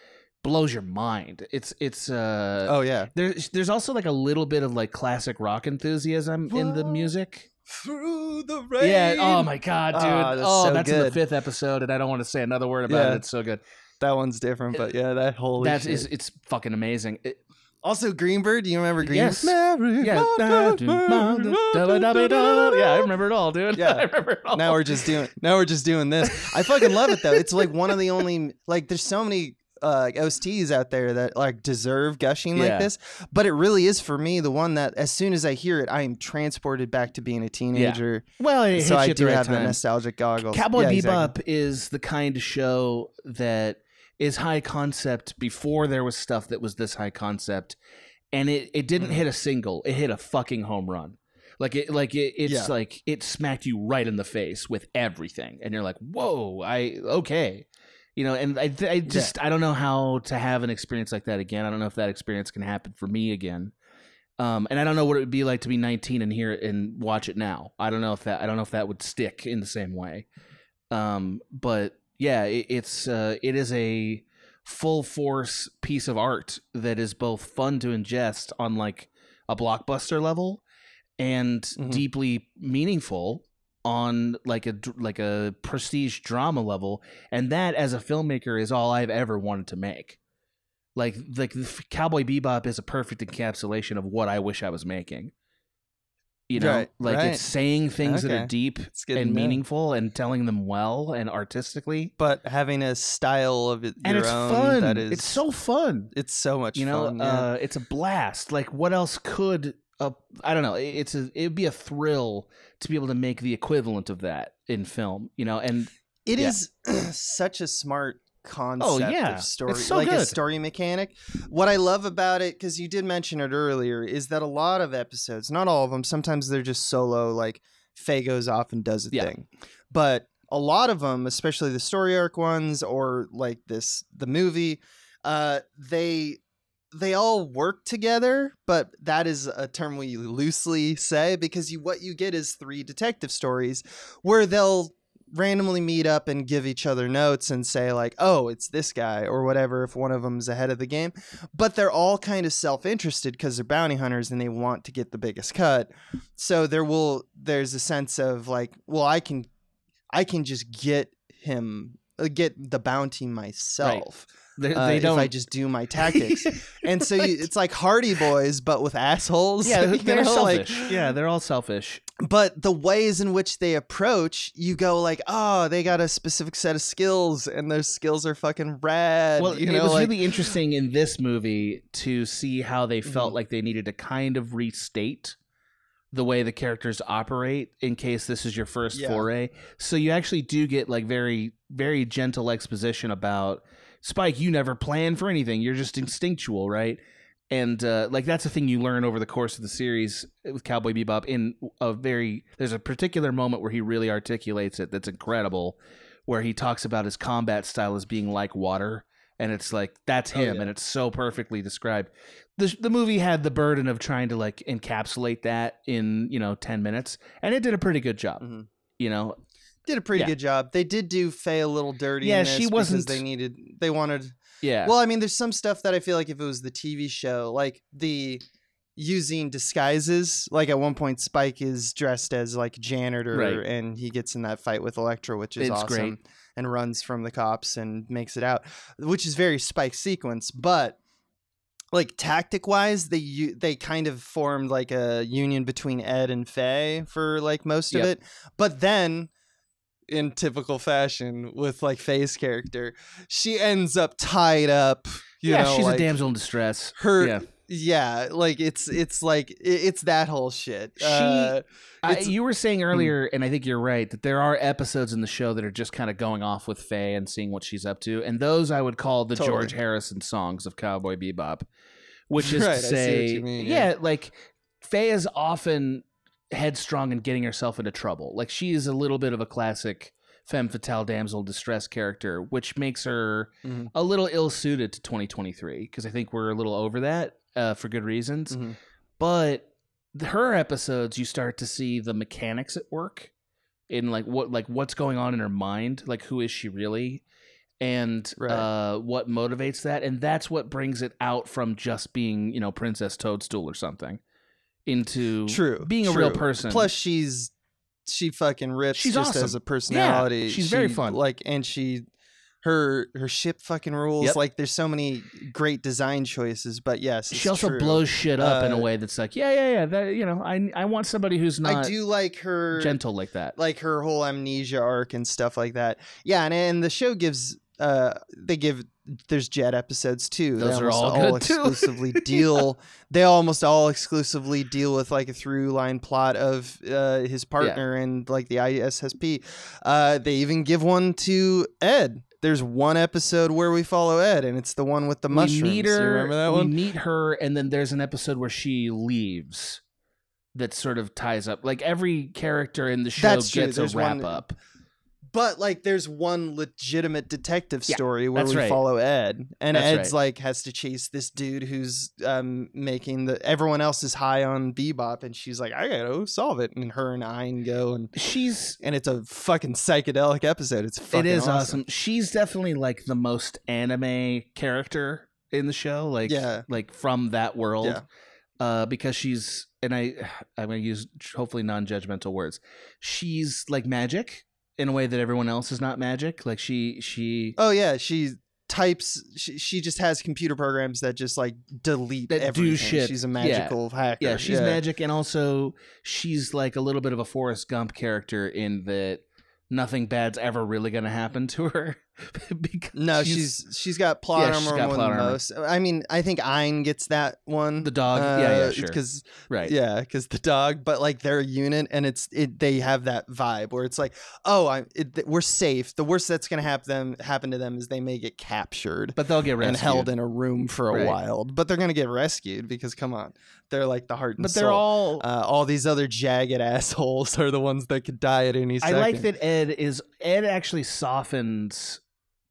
blows your mind. It's it's uh oh yeah, there's there's also like a little bit of like classic rock enthusiasm in the music. Through the rain. Yeah. Oh my god, dude. Ah, that's oh, so that's in the good. fifth episode, and I don't want to say another word about Yeah. it. It's so good. that one's different, but yeah, that whole That is, it's fucking amazing. It- Also, Greenbird. Do you remember Greenbird? Yes. Mary yeah. yeah, I remember it all, dude. Yeah. I remember it all. Now we're just doing. Now we're just doing this. I fucking love it though. It's like one of the only like. There's so many uh, OSTs out there that like deserve gushing Yeah. like this, but it really is for me the one that as soon as I hear it, I am transported back to being a teenager. well, it hits So I do right have the time. nostalgic goggles. Cowboy Yeah, Bebop exactly. is the kind of show that is high concept before there was stuff that was this high concept, and it, it didn't Mhm. hit a single. It hit a fucking home run. Like it, like it, it's Yeah. like it smacked you right in the face with everything, and you're like, "Whoa, I okay," you know. And I, I just, I don't know how to have an experience like that again. I don't know if that experience can happen for me again. Um, and I don't know what it would be like to be 19 and hear it and watch it now. I don't know if that, I don't know if that would stick in the same way. Um, but yeah, it, it's uh, it is a full force piece of art that is both fun to ingest on like a blockbuster level and Mhm. deeply meaningful on like a like a prestige drama level and that as a filmmaker is all I've ever wanted to make. Like like the Cowboy Bebop is a perfect encapsulation of what I wish I was making. You know? Right, like right. it's saying things that are deep and meaningful and telling them well and artistically. But having a style of it, and it's own fun. that is it's so fun. It's so much you know? fun. yeah. uh it's a blast. Like what else could uh, i don't know it's a it'd be a thrill to be able to make the equivalent of that in film you know and It Yeah. is such a smart concept oh, yeah. of story, It's so like a good. story mechanic. What I love about it, because you did mention it earlier, is that a lot of episodes, not all of them, sometimes they're just solo. Like Faye goes off and does a Yeah. thing, but a lot of them, especially the story arc ones or like this the movie, uh, they they all work together, but that is a term we loosely say because you what you get is three detective stories where they'll randomly meet up and give each other notes and say like, "Oh, it's this guy" or whatever if one of them's ahead of the game. But they're all kind of self-interested because they're bounty hunters and they want to get the biggest cut. So there will there's a sense of like, well, I can I can just get him uh, get the bounty myself They, uh, they if don't. I just do my tactics. and so you, it's like Hardy Boys, but with assholes. yeah, you they're know, like- selfish. yeah, they're all selfish. but the ways in which they approach, you go like, oh, they got a specific set of skills, and those skills are fucking rad. Well, you it know, was like, really interesting in this movie to see how they felt Mhm. like they needed to kind of restate the way the characters operate in case this is your first Yeah. foray. So you actually do get like very very gentle exposition about Spike, you never plan for anything. You're just instinctual, right? And uh, like that's the thing you learn over the course of the series with Cowboy Bebop. In a very there's a particular moment where he really articulates it that's incredible, where he talks about his combat style as being like water, and it's like that's Oh, him, yeah. and it's so perfectly described. The the movie had the burden of trying to like encapsulate that in you know ten minutes, and it did a pretty good job. Mhm. You know, did a pretty yeah. good job. They did do Faye a little dirty. Yeah, she wasn't- They needed. They wanted. yeah. Well, I mean, there's some stuff that I feel like if it was the TV show, like the using disguises. Like at one point, Spike is dressed as like janitor, Right. and he gets in that fight with Electra, which is It's awesome, great. and runs from the cops and makes it out, which is very Spike sequence. But like tactic wise, they they kind of formed like a union between Ed and Faye for like most of it, but then. In typical fashion, with like Faye's character, she ends up tied up. You yeah, know, she's like, a damsel in distress. her yeah. yeah like it's it's like it's that whole shit She- uh, I, you were saying earlier, and I think you're right, that there are episodes in the show that are just kind of going off with Faye and seeing what she's up to, and those I would call the Totally. George Harrison songs of Cowboy Bebop, which is Right, I to say, mean, yeah. yeah. like Faye is often headstrong and getting herself into trouble. Like she is a little bit of a classic femme fatale damsel distress character, which makes her Mhm. a little ill suited to 2023 because I think we're a little over that uh, for good reasons mhm. but her episodes you start to see the mechanics at work in like what like what's going on in her mind like who is she really and Right. uh what motivates that and that's what brings it out from just being you know princess toadstool or something into true being a real person plus she's she fucking rips She's just awesome. as a personality she's very fun. like and she her her ship fucking rules Yep. like there's so many great design choices but yes it's she also true. blows shit up in a Uh, way that's like yeah yeah yeah that you know i i want somebody who's not i do like her gentle like that like her whole amnesia arc and stuff like that. Yeah, and and the show gives uh they give there's Jet episodes too. Those they are all too. exclusively deal they almost all exclusively deal with like a through line plot of uh his partner and like the ISSP. Uh they even give one to Ed. There's one episode where we follow Ed, and it's the one with the mushrooms. We meet You her. remember that we one? meet her, and then there's an episode where she leaves. That sort of ties up. Like every character in the show That's true. gets a There's wrap one- up. But like, there's one legitimate detective Yeah, story where we right. follow Ed, and That's Ed's right. like has to chase this dude who's um making the everyone else is high on bebop, and she's like, I gotta solve it, and her and Ein go, and She's. and it's a fucking psychedelic episode. It's fucking it is awesome. awesome. She's definitely like the most anime character in the show. Like, Yeah. like from that world. Yeah. Uh, because she's and I, I'm gonna use hopefully non-judgmental words. She's like magic in a way that everyone else is not magic. Like she, she. Oh yeah, she types. She, she just has computer programs that just like delete That do everything. shit. She's a Yeah. magical hacker. Yeah, she's magic, and also she's like a little bit of a Forrest Gump character in that nothing bad's ever really going to happen to her. because No, she's she's got plot Yeah, armor got more plot than armor. most. I mean, I think Ein gets that one. The dog? Yeah, yeah, sure. Because right. yeah, because the dog, but like they're a unit, and it's it. They have that vibe where it's like, oh, I it, we're safe. The worst that's gonna happen them happen to them is they may get captured But they'll get rescued. and held in a room for a Right. while. But they're gonna get rescued because come on, they're like the heart and But they're all. Uh, all these other jagged assholes are the ones that could die at any I second. like that Ed is Ed actually softens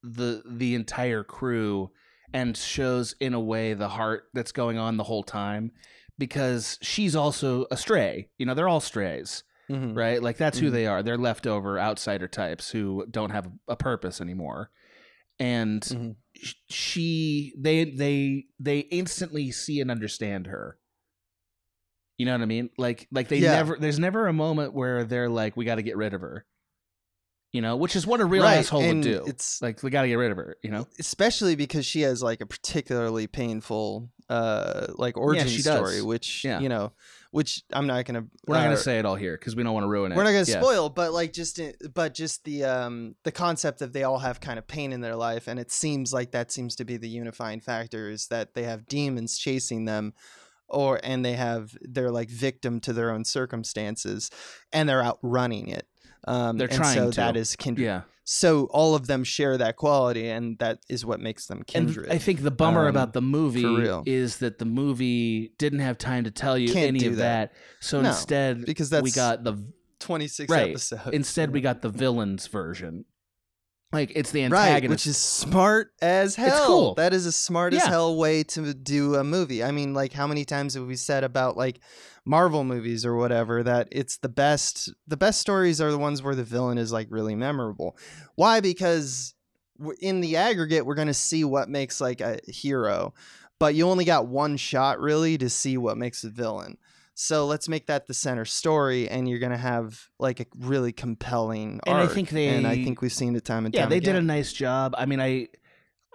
the the entire crew and shows in a way the heart that's going on the whole time because she's also a stray. You know, they're all strays, Mhm. right? Like that's who Mhm. they are. They're leftover outsider types who don't have a purpose anymore. And Mhm. she they they they instantly see and understand her. You know what I mean? Like like they Yeah. never there's never a moment where they're like we got to get rid of her. You know, which is what a real Right, asshole would do. It's like we got to get rid of her, you know? especially because she has like a particularly painful uh like origin does. story which Yeah. you know which i'm not gonna We're not uh, going to say it all here cuz we don't want to ruin it. we're not gonna Yeah. spoil but like just but just the um the concept that they all have kind of pain in their life and it seems like that seems to be the unifying factor is that they have demons chasing them or and they have they're like victim to their own circumstances and they're outrunning it um They're and trying so to. that is kindred Yeah. so all of them share that quality and that is what makes them And kindred I think the bummer Um, about the movie is that the movie didn't have time to tell you Can't any of that. that. So No, instead because that's, we got the 26 right. episodes instead we got the villains version. Like it's the right antagonist. which is smart as hell. It's cool. that is a smart as hell way to do a movie. I mean like how many times have we said about like marvel movies or whatever that it's the best the best stories are the ones where the villain is like really memorable. Why? Because in the aggregate we're going to see what makes like a hero but you only got one shot really to see what makes a villain so let's make that the center story and you're going to have like a really compelling And I think they- and i think we've seen it time and yeah, time Yeah, they again. did a nice job. I mean, I,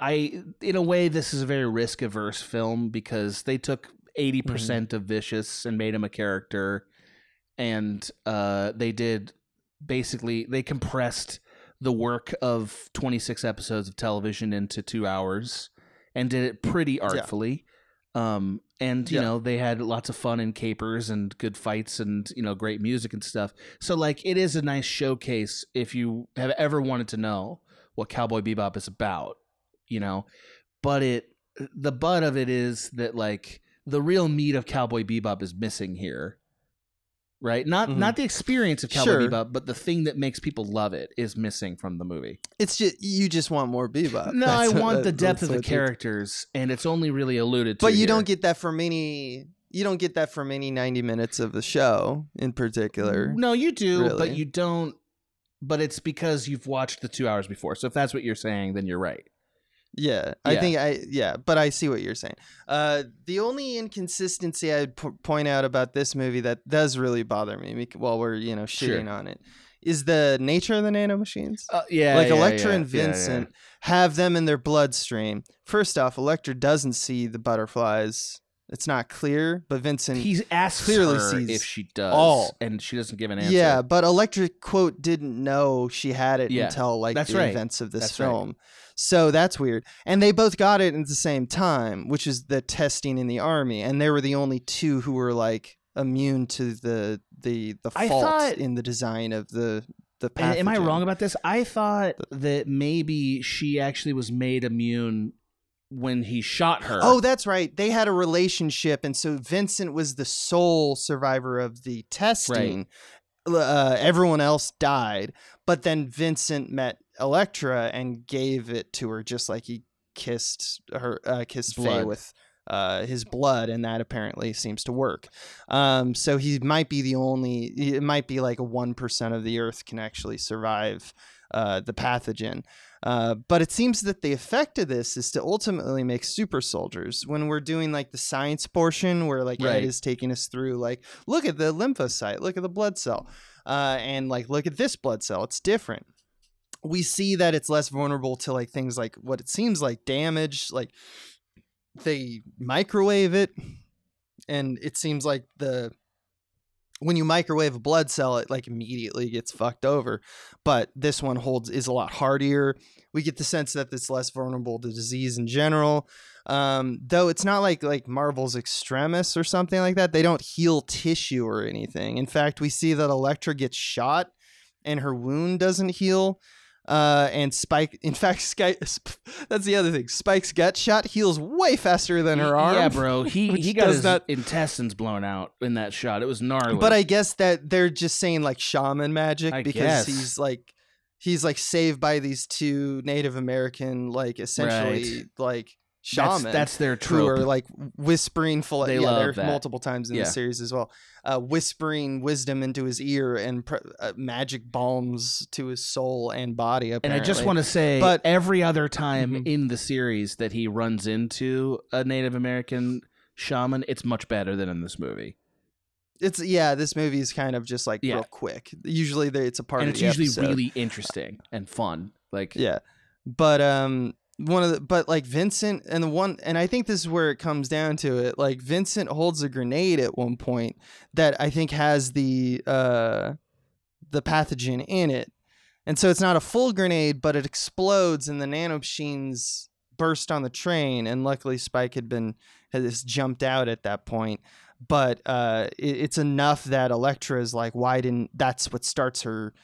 I, in a way, this is a very risk averse film because they took eighty Mm-hmm. percent of Vicious and made him a character, and uh, they did basically they compressed the work of twenty six episodes of television into two hours and did it pretty artfully. Um, and you Yeah. know they had lots of fun and capers and good fights and you know great music and stuff. So like it is a nice showcase if you have ever wanted to know what Cowboy Bebop is about, you know. But it the butt of it is that like the real meat of Cowboy Bebop is missing here. Right? Not Mhm. not the experience of Cowboy Sure. Bebop, but the thing that makes people love it is missing from the movie. It's just you just want more bebop. No, I That's what- want the depth of the what it is. characters, and it's only really alluded to. But you here. don't get that from any. You don't get that from any ninety minutes of the show in particular. No, you do, but you don't. But it's because you've watched the two hours before. So if that's what you're saying, then you're right. Yeah, I Yeah. think I yeah, but I see what you're saying. Uh, the only inconsistency I'd p- point out about this movie that does really bother me while we're you know Sure. on it is the nature of the nanomachines. Uh, yeah, like yeah, Electra yeah, and yeah, yeah. Vincent have them in their bloodstream. First off, Electra doesn't see the butterflies. It's not clear, but Vincent He asks clearly her sees if she does, all. and she doesn't give an answer. Yeah, but Electric quote didn't know she had it Yeah, until like that's the right. events of this That's right. film. So that's weird. And they both got it at the same time, which is the testing in the army, and they were the only two who were like immune to the the the I fault thought- in the design of the the And am I wrong about this? I thought that maybe she actually was made immune when he shot her. Oh, that's right. They had a relationship, and so Vincent was the sole survivor of the testing. Uh, everyone else died, but then Vincent met Electra and gave it to her, just like he kissed her, uh, kissed Faye with uh, his blood, and that apparently seems to work. Um, so he might be the only. It might be like one percent of the Earth can actually survive uh, the pathogen. Uh, but it seems that the effect of this is to ultimately make super soldiers. When we're doing like the science portion, where like Right. Ed is taking us through, like, look at the lymphocyte, look at the blood cell, uh, and like look at this blood cell, it's different. We see that it's less vulnerable to like things like what it seems like damage, like they microwave it, and it seems like the when you microwave a blood cell, it like immediately gets fucked over. But this one holds is a lot hardier. We get the sense that it's less vulnerable to disease in general. Um, though it's not like like Marvel's Extremis or something like that. They don't heal tissue or anything. In fact, we see that Electra gets shot and her wound doesn't heal. Uh, and Spike, in fact, Sky, that's the other thing. Spike's gut shot heals way faster than her arm. Yeah, bro. He he got his not- intestines blown out in that shot. It was gnarly. But I guess that they're just saying like shaman magic I because guess. he's like he's like saved by these two Native American like essentially like that's, shaman that's their who trope. are like whispering full They yeah love that. multiple times in Yeah. the series as well uh, whispering wisdom into his ear and pr- uh, magic balms to his soul and body and. I just want to say, But- every other time Mhm. in the series that he runs into a Native American shaman, it's much better than in this movie. it's yeah this movie is kind of just like Yeah. real quick usually there, it's a part and of it's the usually episode. really interesting and fun. Like, Yeah. But um one of the but like Vincent and the one and I think this is where it comes down to it. Like Vincent holds a grenade at one point that I think has the uh the pathogen in it. And so it's not a full grenade, but it explodes and the nanomachines burst on the train and luckily Spike had been has jumped out at that point. But uh it, it's enough that Electra is like, why didn't that's what starts her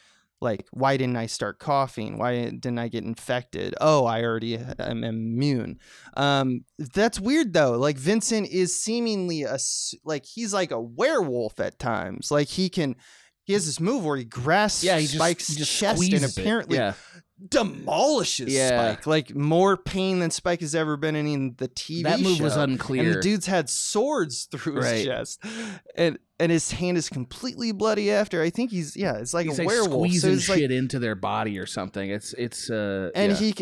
like why didn't i start coughing? Why didn't i get infected? Oh i already am immune. Um that's weird though. Like vincent is seemingly a like he's like a werewolf at times. Like he can he has this move where he grasps yeah, he just, spike's he just chest and apparently yeah. demolishes Yeah. spike. Like more pain than spike has ever been in, in the tv that move was unclear. And the dude's had swords through his chest, and and his hand is completely bloody after. I think he's yeah, it's like He's a like werewolf. So squeezing like shit into their body or something. It's it's uh and yeah. he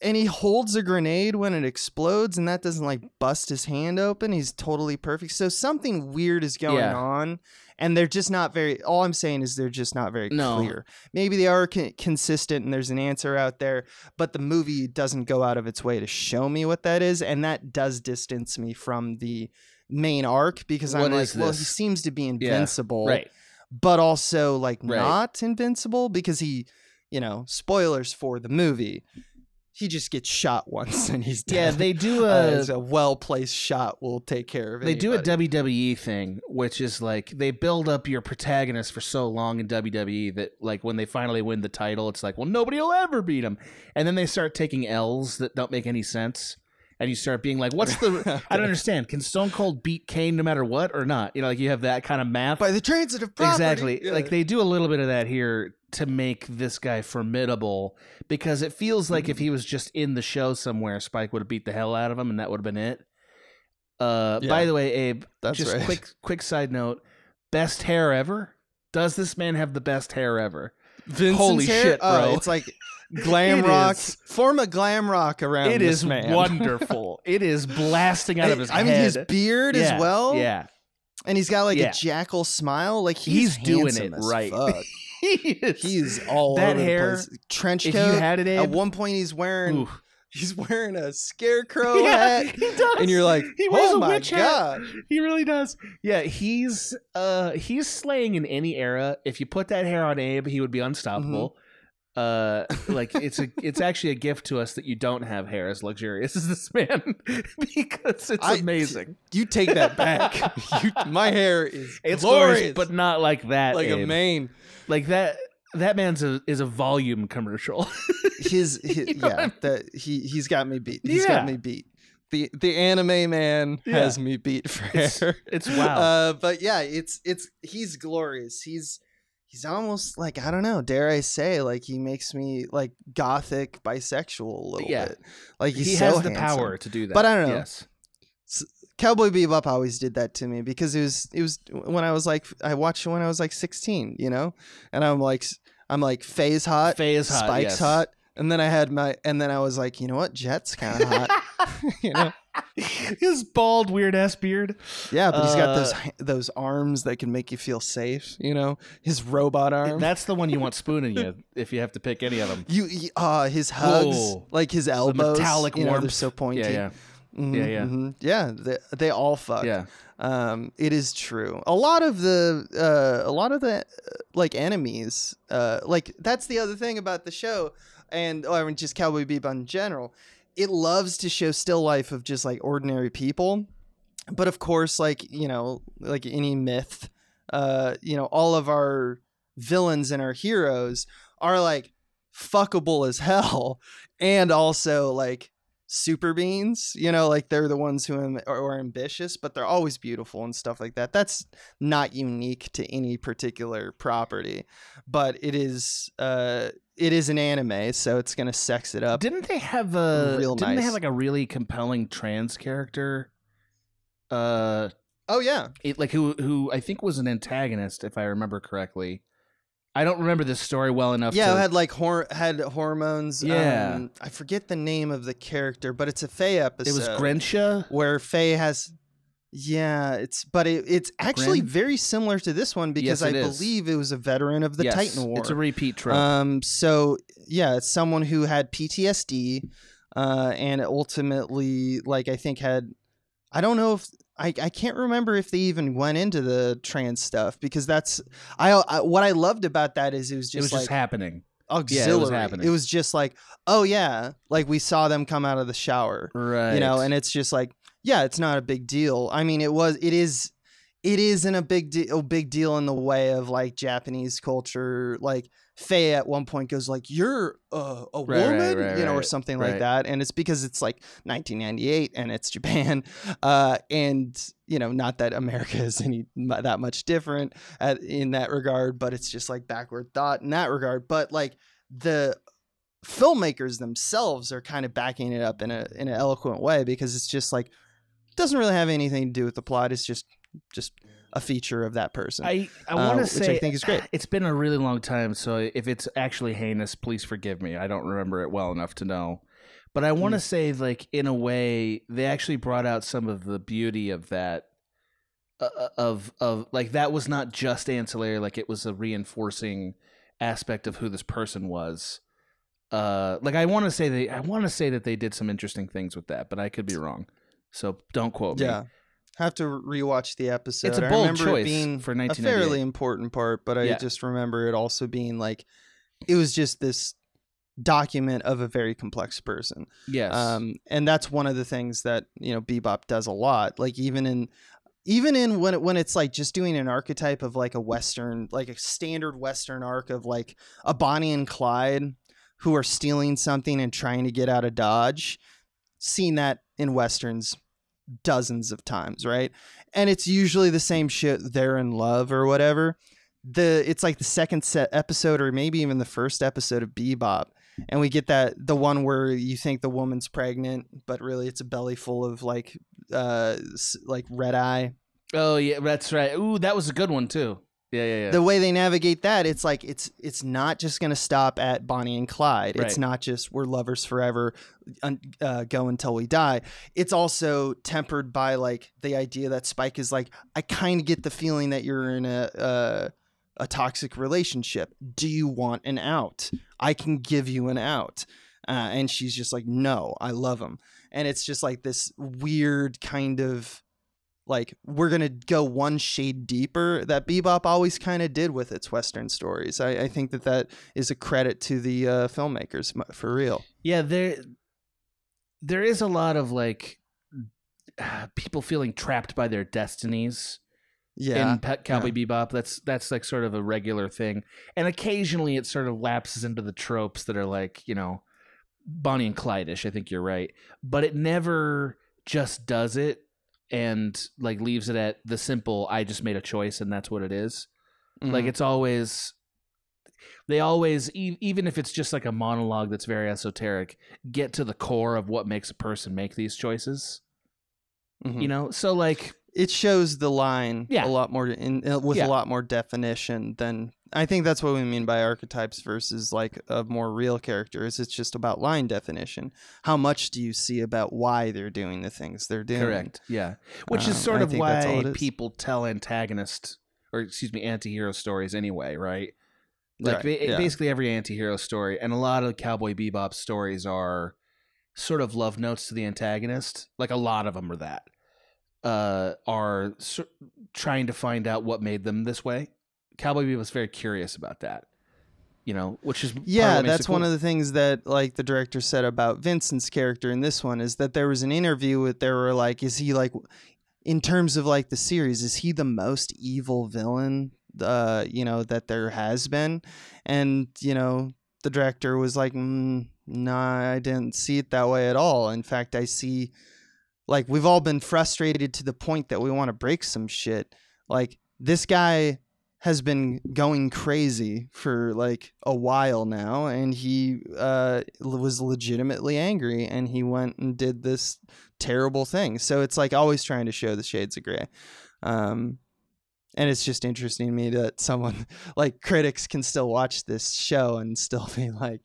and he holds a grenade when it explodes and that doesn't like bust his hand open he's totally perfect so something weird is going Yeah. on and they're just not very all i'm saying is they're just not very No. clear maybe they are con- consistent and there's an answer out there but the movie doesn't go out of its way to show me what that is and that does distance me from the main arc because i'm like is well he seems to be invincible right. but also like Right. not invincible because he, you know, spoilers for the movie. He just gets shot once and he's dead. Yeah, they do Uh, a it's a well placed shot will take care of it. they do a WWE thing, which is like they build up your protagonist for so long in WWE that like when they finally win the title, it's like, well, nobody will ever beat him, and then they start taking L's that don't make any sense, and you start being like, what's the? I don't understand. Can Stone Cold beat Kane no matter what or not? You know, like you have that kind of math. by the transitive property. Exactly. Yeah. Like they do a little bit of that here to make this guy formidable because it feels like Mm-hmm. if he was just in the show somewhere, Spike would have beat the hell out of him and that would have been it. Uh, Yeah. by the way, Abe, That's just right. quick quick side note, best hair ever? Does this man have the best hair ever? Vincent's holy hair, shit, bro. it's like glam It rock. is. Form a glam rock around it this is man. wonderful. it is blasting out of his I mean, his beard Yeah, as well. Yeah. and he's got like Yeah. a jackal smile. Like he's, He's doing it right. He is. He's all That over the hair, place. Trench if you had it, Abe, At one point, he's wearing ooh. he's wearing a scarecrow yeah, hat, he does. and you're like, he wears oh a my witch hat. He really does. Yeah, he's uh he's slaying in any era. If you put that hair on Abe, he would be unstoppable. Uh like it's a it's actually a gift to us that you don't have hair as luxurious as this man because it's I- amazing. You take that back. you, my hair is It's glorious, glorious, but not like that. like a Abe. mane. Like that that man's a is a volume commercial. His, his You know yeah, that he he's got me beat. He's Yeah. got me beat. The the anime man Yeah. has me beat for It's- hair. it's wow. Uh, but yeah, it's it's he's glorious. He's he's almost like I don't know, dare I say, like he makes me like gothic bisexual a little Yeah. bit. Like he's he so has the power to do that. But I don't know. Yes. Cowboy Bebop always did that to me because it was it was when I was like I watched it when I was like 16, you know, and I'm like I'm like Faye's hot, Faye's hot. Spike's yes. hot, and then I had my and then I was like, you know what, Jet's kind of hot, you know. His bald, weird ass beard. Yeah, but he's got those Uh, those arms that can make you feel safe, you know. His robot arm. That's the one you want spooning you if you have to pick any of them. You, you uh his hugs, Whoa. like his elbows, metallic you know, they're warmth. so pointy. Yeah, yeah. Mhm, Yeah, yeah. mhm. yeah. They, they all fuck. Yeah. Um, it is true. A lot of the, uh, a lot of the, uh, like enemies, uh, like that's the other thing about the show, and or I mean, just Cowboy Bebop in general. It loves to show still life of just like ordinary people, but of course, like you know, like any myth, uh, you know, all of our villains and our heroes are like fuckable as hell, and also like super beings you know like they're the ones who am, are, are ambitious but they're always beautiful and stuff like that. That's not unique to any particular property but it is uh it is an anime so it's gonna sex it up Didn't they have a Real didn't they have like a really compelling trans character? Uh oh yeah it, like who who I think was an antagonist if I remember correctly. I don't remember this story well enough yeah to it had like hor- had hormones Yeah. um, i forget the name of the character but it's a faye episode It was Grencia. where Faye has yeah, it's but it, it's actually Gren? very similar to this one because Yes, I it is. believe it was a veteran of the yes, Titan War. It's a repeat trope. Um, so yeah, it's someone who had PTSD, uh, and ultimately, like I think had, I don't know if I I can't remember if they even went into the trans stuff because that's I, I what I loved about that is it was just it was like just happening. auxiliary. happening. It was just like oh yeah, like we saw them come out of the shower Right. you know and it's just like yeah it's not a big deal. I mean it was it is it isn't a big deal a big deal in the way of like japanese culture like Faye at one point goes like you're uh, a Right, right, woman? right, you know or something right. like that. And it's because it's like 1998 and it's japan. Uh and you know not that america is any that much different at, in that regard but it's just like backward thought in that regard. But like the filmmakers themselves are kind of backing it up in a in an eloquent way because it's just like doesn't really have anything to do with the plot. It's just just a feature of that person. I I uh, want to which say I think is great. It's been a really long time, so if it's actually heinous, please forgive me. I don't remember it well enough to know. But I want to say, like in a way, they actually brought out some of the beauty of that. Uh, of of like that was not just ancillary, like it was a reinforcing aspect of who this person was. Uh, like I want to say they, I want to say that they did some interesting things with that, but I could be wrong. So don't quote me. yeah. Have to rewatch the episode. It's a I bold remember choice it being for a fairly important part, but I Yeah. just remember it also being like it was just this document of a very complex person. Yes. Um, and that's one of the things that you know Bebop does a lot. Like even in even in when it, when it's like just doing an archetype of like a western, like a standard western arc of like a Bonnie and Clyde who are stealing something and trying to get out of Dodge. Seen that in westerns dozens of times, right? And it's usually the same shit. They're in love or whatever. The it's like the second set episode or maybe even the first episode of Bebop and we get that the one where you think the woman's pregnant but really it's a belly full of like uh like red eye oh yeah, that's right. Ooh, that was a good one too. Yeah, yeah, yeah. the way they navigate that it's like it's it's not just going to stop at bonnie and clyde. It's not just we're lovers forever uh, go until we die. It's also tempered by like the idea that spike is like i kind of get the feeling that you're in a uh, a toxic relationship. Do you want an out? I can give you an out. Uh, and she's just like no i love him and it's just like this weird kind of like we're gonna go one shade deeper that bebop always kind of did with its western stories. I, I think that that is a credit to the uh, filmmakers for real. Yeah, there there is a lot of like people feeling trapped by their destinies yeah. In Pet Cowboy Bebop. That's that's like sort of a regular thing, and occasionally it sort of lapses into the tropes that are like you know Bonnie and Clyde-ish. I think you're right, but it never just does it and like leaves it at the simple. I just made a choice and that's what it is. Like Mhm. it's always they always e- even if it's just like a monologue that's very esoteric, get to the core of what makes a person make these choices. Mhm. You know, so like it shows the line Yeah. a lot more in uh, with Yeah. a lot more definition than I think that's what we mean by archetypes versus like a more real character is it's just about line definition. How much do you see about why they're doing the things they're doing? correct, yeah. Which is Um, sort I of think that's all why people tell antagonist or excuse me, anti-hero stories anyway, right? Like Right, ba- yeah. basically every anti-hero story and a lot of cowboy bebop stories are sort of love notes to the antagonist. Like a lot of them are that. Uh, are trying to find out what made them this way. Cowboy Bebop was very curious about that. You know, which is Yeah, that's one of the things that like the director said about Vincent's character in this one is that there was an interview with there were like, is he like in terms of like the series, is he the most evil villain uh, you know, that there has been? And, you know, the director was like, mm, nah, I didn't see it that way at all. In fact, I see like we've all been frustrated to the point that we want to break some shit. Like this guy has been going crazy for like a while now and he uh, was legitimately angry and he went and did this terrible thing so it's like always trying to show the shades of gray um, and it's just interesting to me that someone like critics can still watch this show and still be like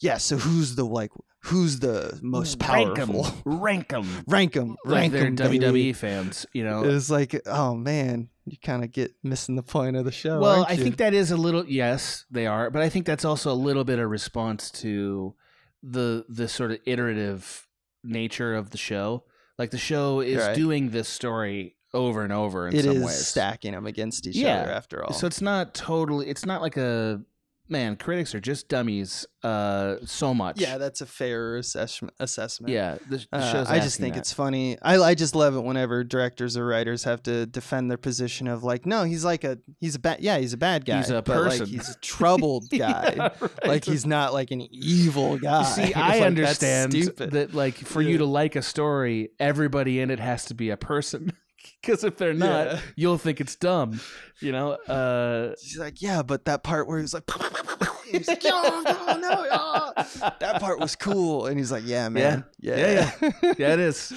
yeah so who's the like who's the most powerful rank them, rank them rank like rank they're WWE fans. You know, it's like oh man you kind of get missing the point of the show well, I think that is a little yes, they are, but I think that's also a little bit of response to the the sort of iterative nature of the show. Like the show is Right. doing this story over and over in It some ways. stacking them against each Yeah. other after all. So it's not totally. It's not like a man. Critics are just dummies. Uh, so much. yeah, that's a fair assessment. assessment. yeah. The, the Uh, show's I just think that. it's funny. I I just love it whenever directors or writers have to defend their position of like, no, he's like a he's a bad yeah he's a bad guy. He's a but, like, person. he's a troubled guy. Yeah, right. Like he's not like an evil guy. See, I like, understand that, like, for Yeah. you to like a story, everybody in it has to be a person. Because if they're not, Yeah. you'll think it's dumb. You know. Uh, She's like, yeah, but that part where he's like, he's like, oh, no, no, oh. that part was cool, and he's like, yeah, man, yeah, Yeah, yeah, it is.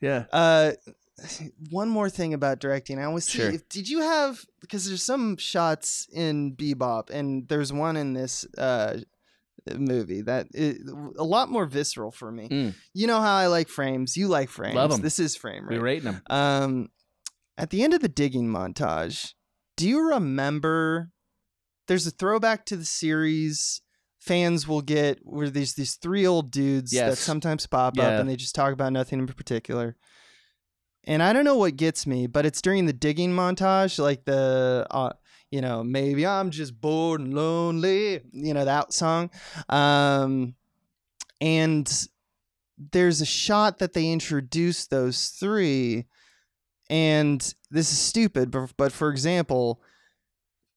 Yeah. Uh, one more thing about directing. I always see. Sure. If, did you have because there's some shots in Bebop, and there's one in this uh movie that a lot more visceral for me. Mm. You know how I like frames. You like frames. Love 'em. This is frame We rate. rating them. Um, at the end of the digging montage, do you remember? There's a throwback to the series. Fans will get where there's these three old dudes that sometimes pop Yeah. up and they just talk about nothing in particular. And I don't know what gets me, but it's during the digging montage, like the, uh, you know, maybe I'm just bored and lonely, you know, that song. Um, and there's a shot that they introduce those three and this is stupid but, but for example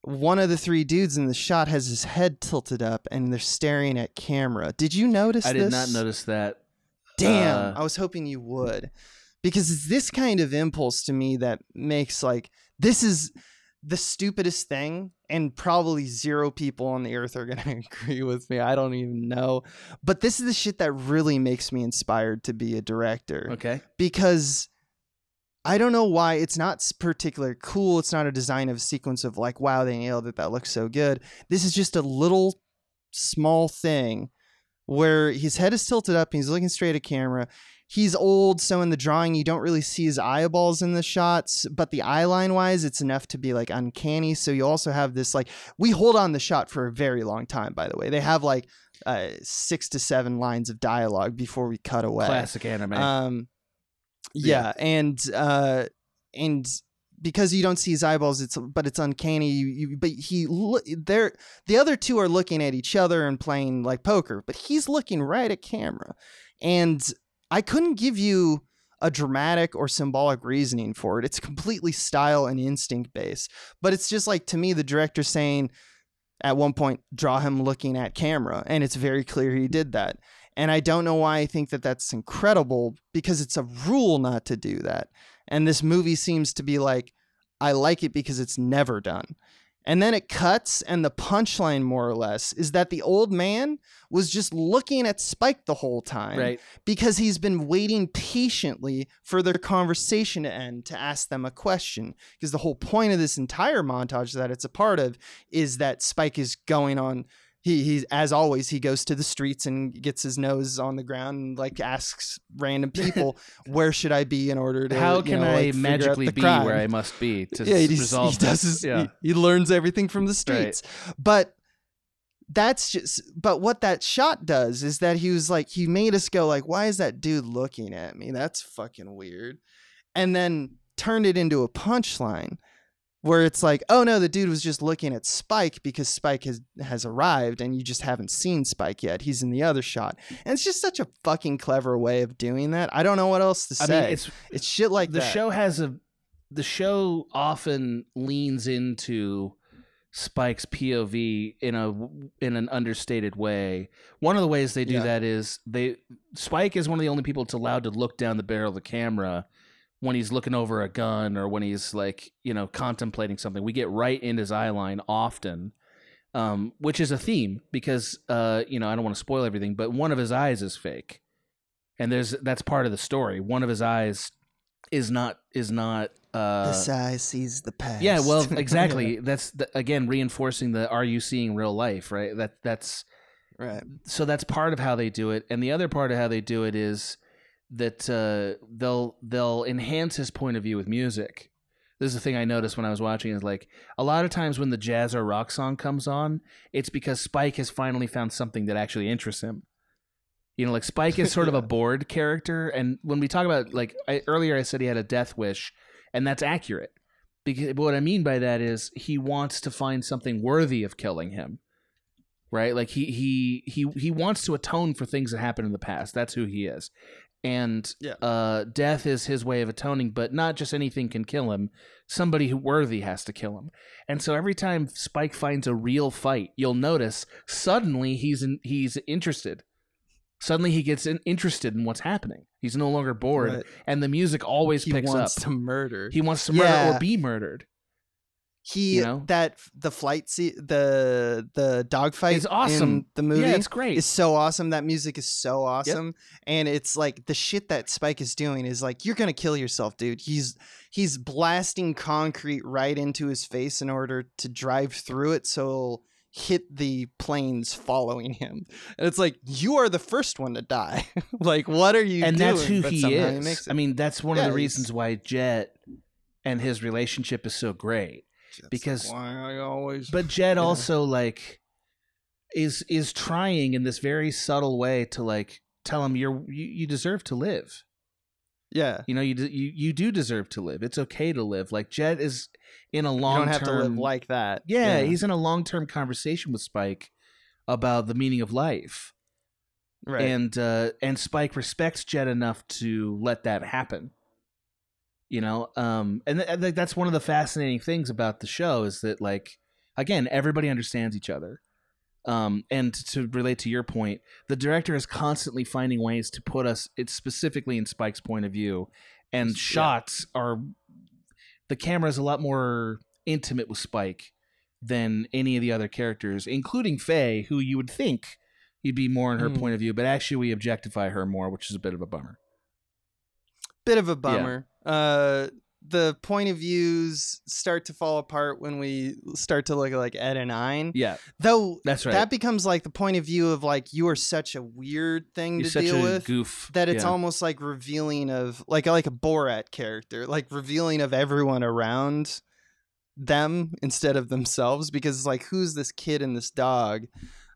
one of the three dudes in the shot has his head tilted up and they're staring at camera did you notice I did this? not notice that. damn Uh, i was hoping you would because it's this kind of impulse to me that makes like this is the stupidest thing and probably zero people on the earth are going to agree with me i don't even know but this is the shit that really makes me inspired to be a director Okay. because I don't know why it's not particularly cool. It's not a design of a sequence of like, wow, they nailed it. That looks so good. This is just a little small thing where his head is tilted up and he's looking straight at camera. He's old, so in the drawing you don't really see his eyeballs in the shots, but the eye line wise, it's enough to be like uncanny. So you also have this like we hold on the shot for a very long time. By the way, they have like uh, six to seven lines of dialogue before we cut away. Classic anime. Um, yeah, and uh, and because you don't see his eyeballs, it's but it's uncanny. You, you but he lo- they're the other two are looking at each other and playing like poker, but he's looking right at camera, and I couldn't give you a dramatic or symbolic reasoning for it. It's completely style and instinct based, but it's just like to me the director saying at one point draw him looking at camera and it's very clear he did that and I don't know why I think that that's incredible because it's a rule not to do that. And this movie seems to be like, I like it because it's never done. And then it cuts, and the punchline, more or less, is that the old man was just looking at Spike the whole time right. because he's been waiting patiently for their conversation to end to ask them a question. Because the whole point of this entire montage that it's a part of is that Spike is going on. He he as always he goes to the streets and gets his nose on the ground and like asks random people where should I be in order to How can know, I like, magically be crime. where I must be to yeah, resolve he does his, yeah. he, he learns everything from the streets. But that's just but what that shot does is that he was like he made us go like why is that dude looking at me that's fucking weird and then turned it into a punchline where it's like oh no the dude was just looking at spike because spike has has arrived and you just haven't seen spike yet he's in the other shot and it's just such a fucking clever way of doing that i don't know what else to say. I mean, it's it's shit like the that show has a the show often leans into Spike's POV in a in an understated way. One of the ways they do Yeah. that is they Spike is one of the only people that's allowed to look down the barrel of the camera when he's looking over a gun or when he's like, you know, contemplating something. We get right in his eye line often. Um, which is a theme because uh, you know, I don't want to spoil everything, but one of his eyes is fake. And there's that's part of the story. One of his eyes is not is not uh the eye sees the past yeah well exactly that's the, again reinforcing the are you seeing real life right that that's right so that's part of how they do it and the other part of how they do it is that uh they'll they'll enhance his point of view with music. This is the thing i noticed when i was watching is like a lot of times when the jazz or rock song comes on it's because spike has finally found something that actually interests him. You know like spike is sort of a bored character and when we talk about like I, earlier i said he had a death wish and that's accurate. Because what i mean by that is he wants to find something worthy of killing him right? Like he he he he wants to atone for things that happened in the past. That's who he is and Yeah. uh death is his way of atoning but not just anything can kill him. Somebody who worthy has to kill him. And so every time spike finds a real fight you'll notice suddenly he's in, he's interested. Suddenly he gets in, interested in what's happening. He's no longer bored Right. and the music always he picks wants up. to murder. He wants to murder Yeah. or be murdered he you know? that the flight se- the the dogfight It's awesome. in the movie yeah it's great is so awesome that music is so awesome and it's like the shit that spike is doing is like you're gonna kill yourself dude he's he's blasting concrete right into his face in order to drive through it so hit the planes following him and it's like you are the first one to die like what are you and doing that's who But he is. it. I mean, that's one Yeah, of the reasons why Jet and his relationship is so great. That's because- why I always But Jet Yeah. also like is is trying in this very subtle way to like tell him you're you, you deserve to live. yeah You know, you, you you do deserve to live. It's okay to live. Like Jet is in a you long don't have to live term like that Yeah, yeah. he's in a long term conversation with Spike about the meaning of life. right and uh, and Spike respects Jet enough to let that happen. You know, um, and th- think that's one of the fascinating things about the show is that like again everybody understands each other. Um, and to relate to your point, the director is constantly finding ways to put us it's specifically in Spike's point of view, and Yeah. shots are the camera is a lot more intimate with Spike than any of the other characters, including Faye, who you would think you'd be more in her Mm. point of view, but actually we objectify her more, which is a bit of a bummer. bit of a bummer. Uh, the point of views start to fall apart when we start to look at like Ed and Ein. Yeah, Though that's right. that becomes like the point of view of like you are such a weird thing You're to such deal a with goof. that it's yeah. almost like revealing of like like a Borat character, like revealing of everyone around them instead of themselves because it's like who's this kid and this dog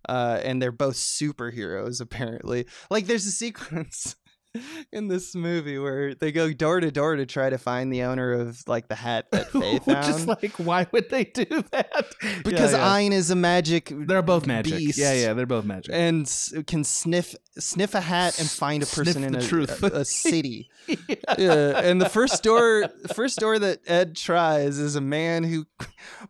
uh and they're both superheroes apparently like there's a sequence in this movie where they go door to door to try to find the owner of like the hat that Faye found Just like, why would they do that? because Yeah, yeah. Ein is a magic they're both magic. beast. Yeah, yeah, they're both magic. and can sniff sniff a hat and find a Sniff person in the a, truth. a, a city yeah, and the first door, first door that Ed tries is a man who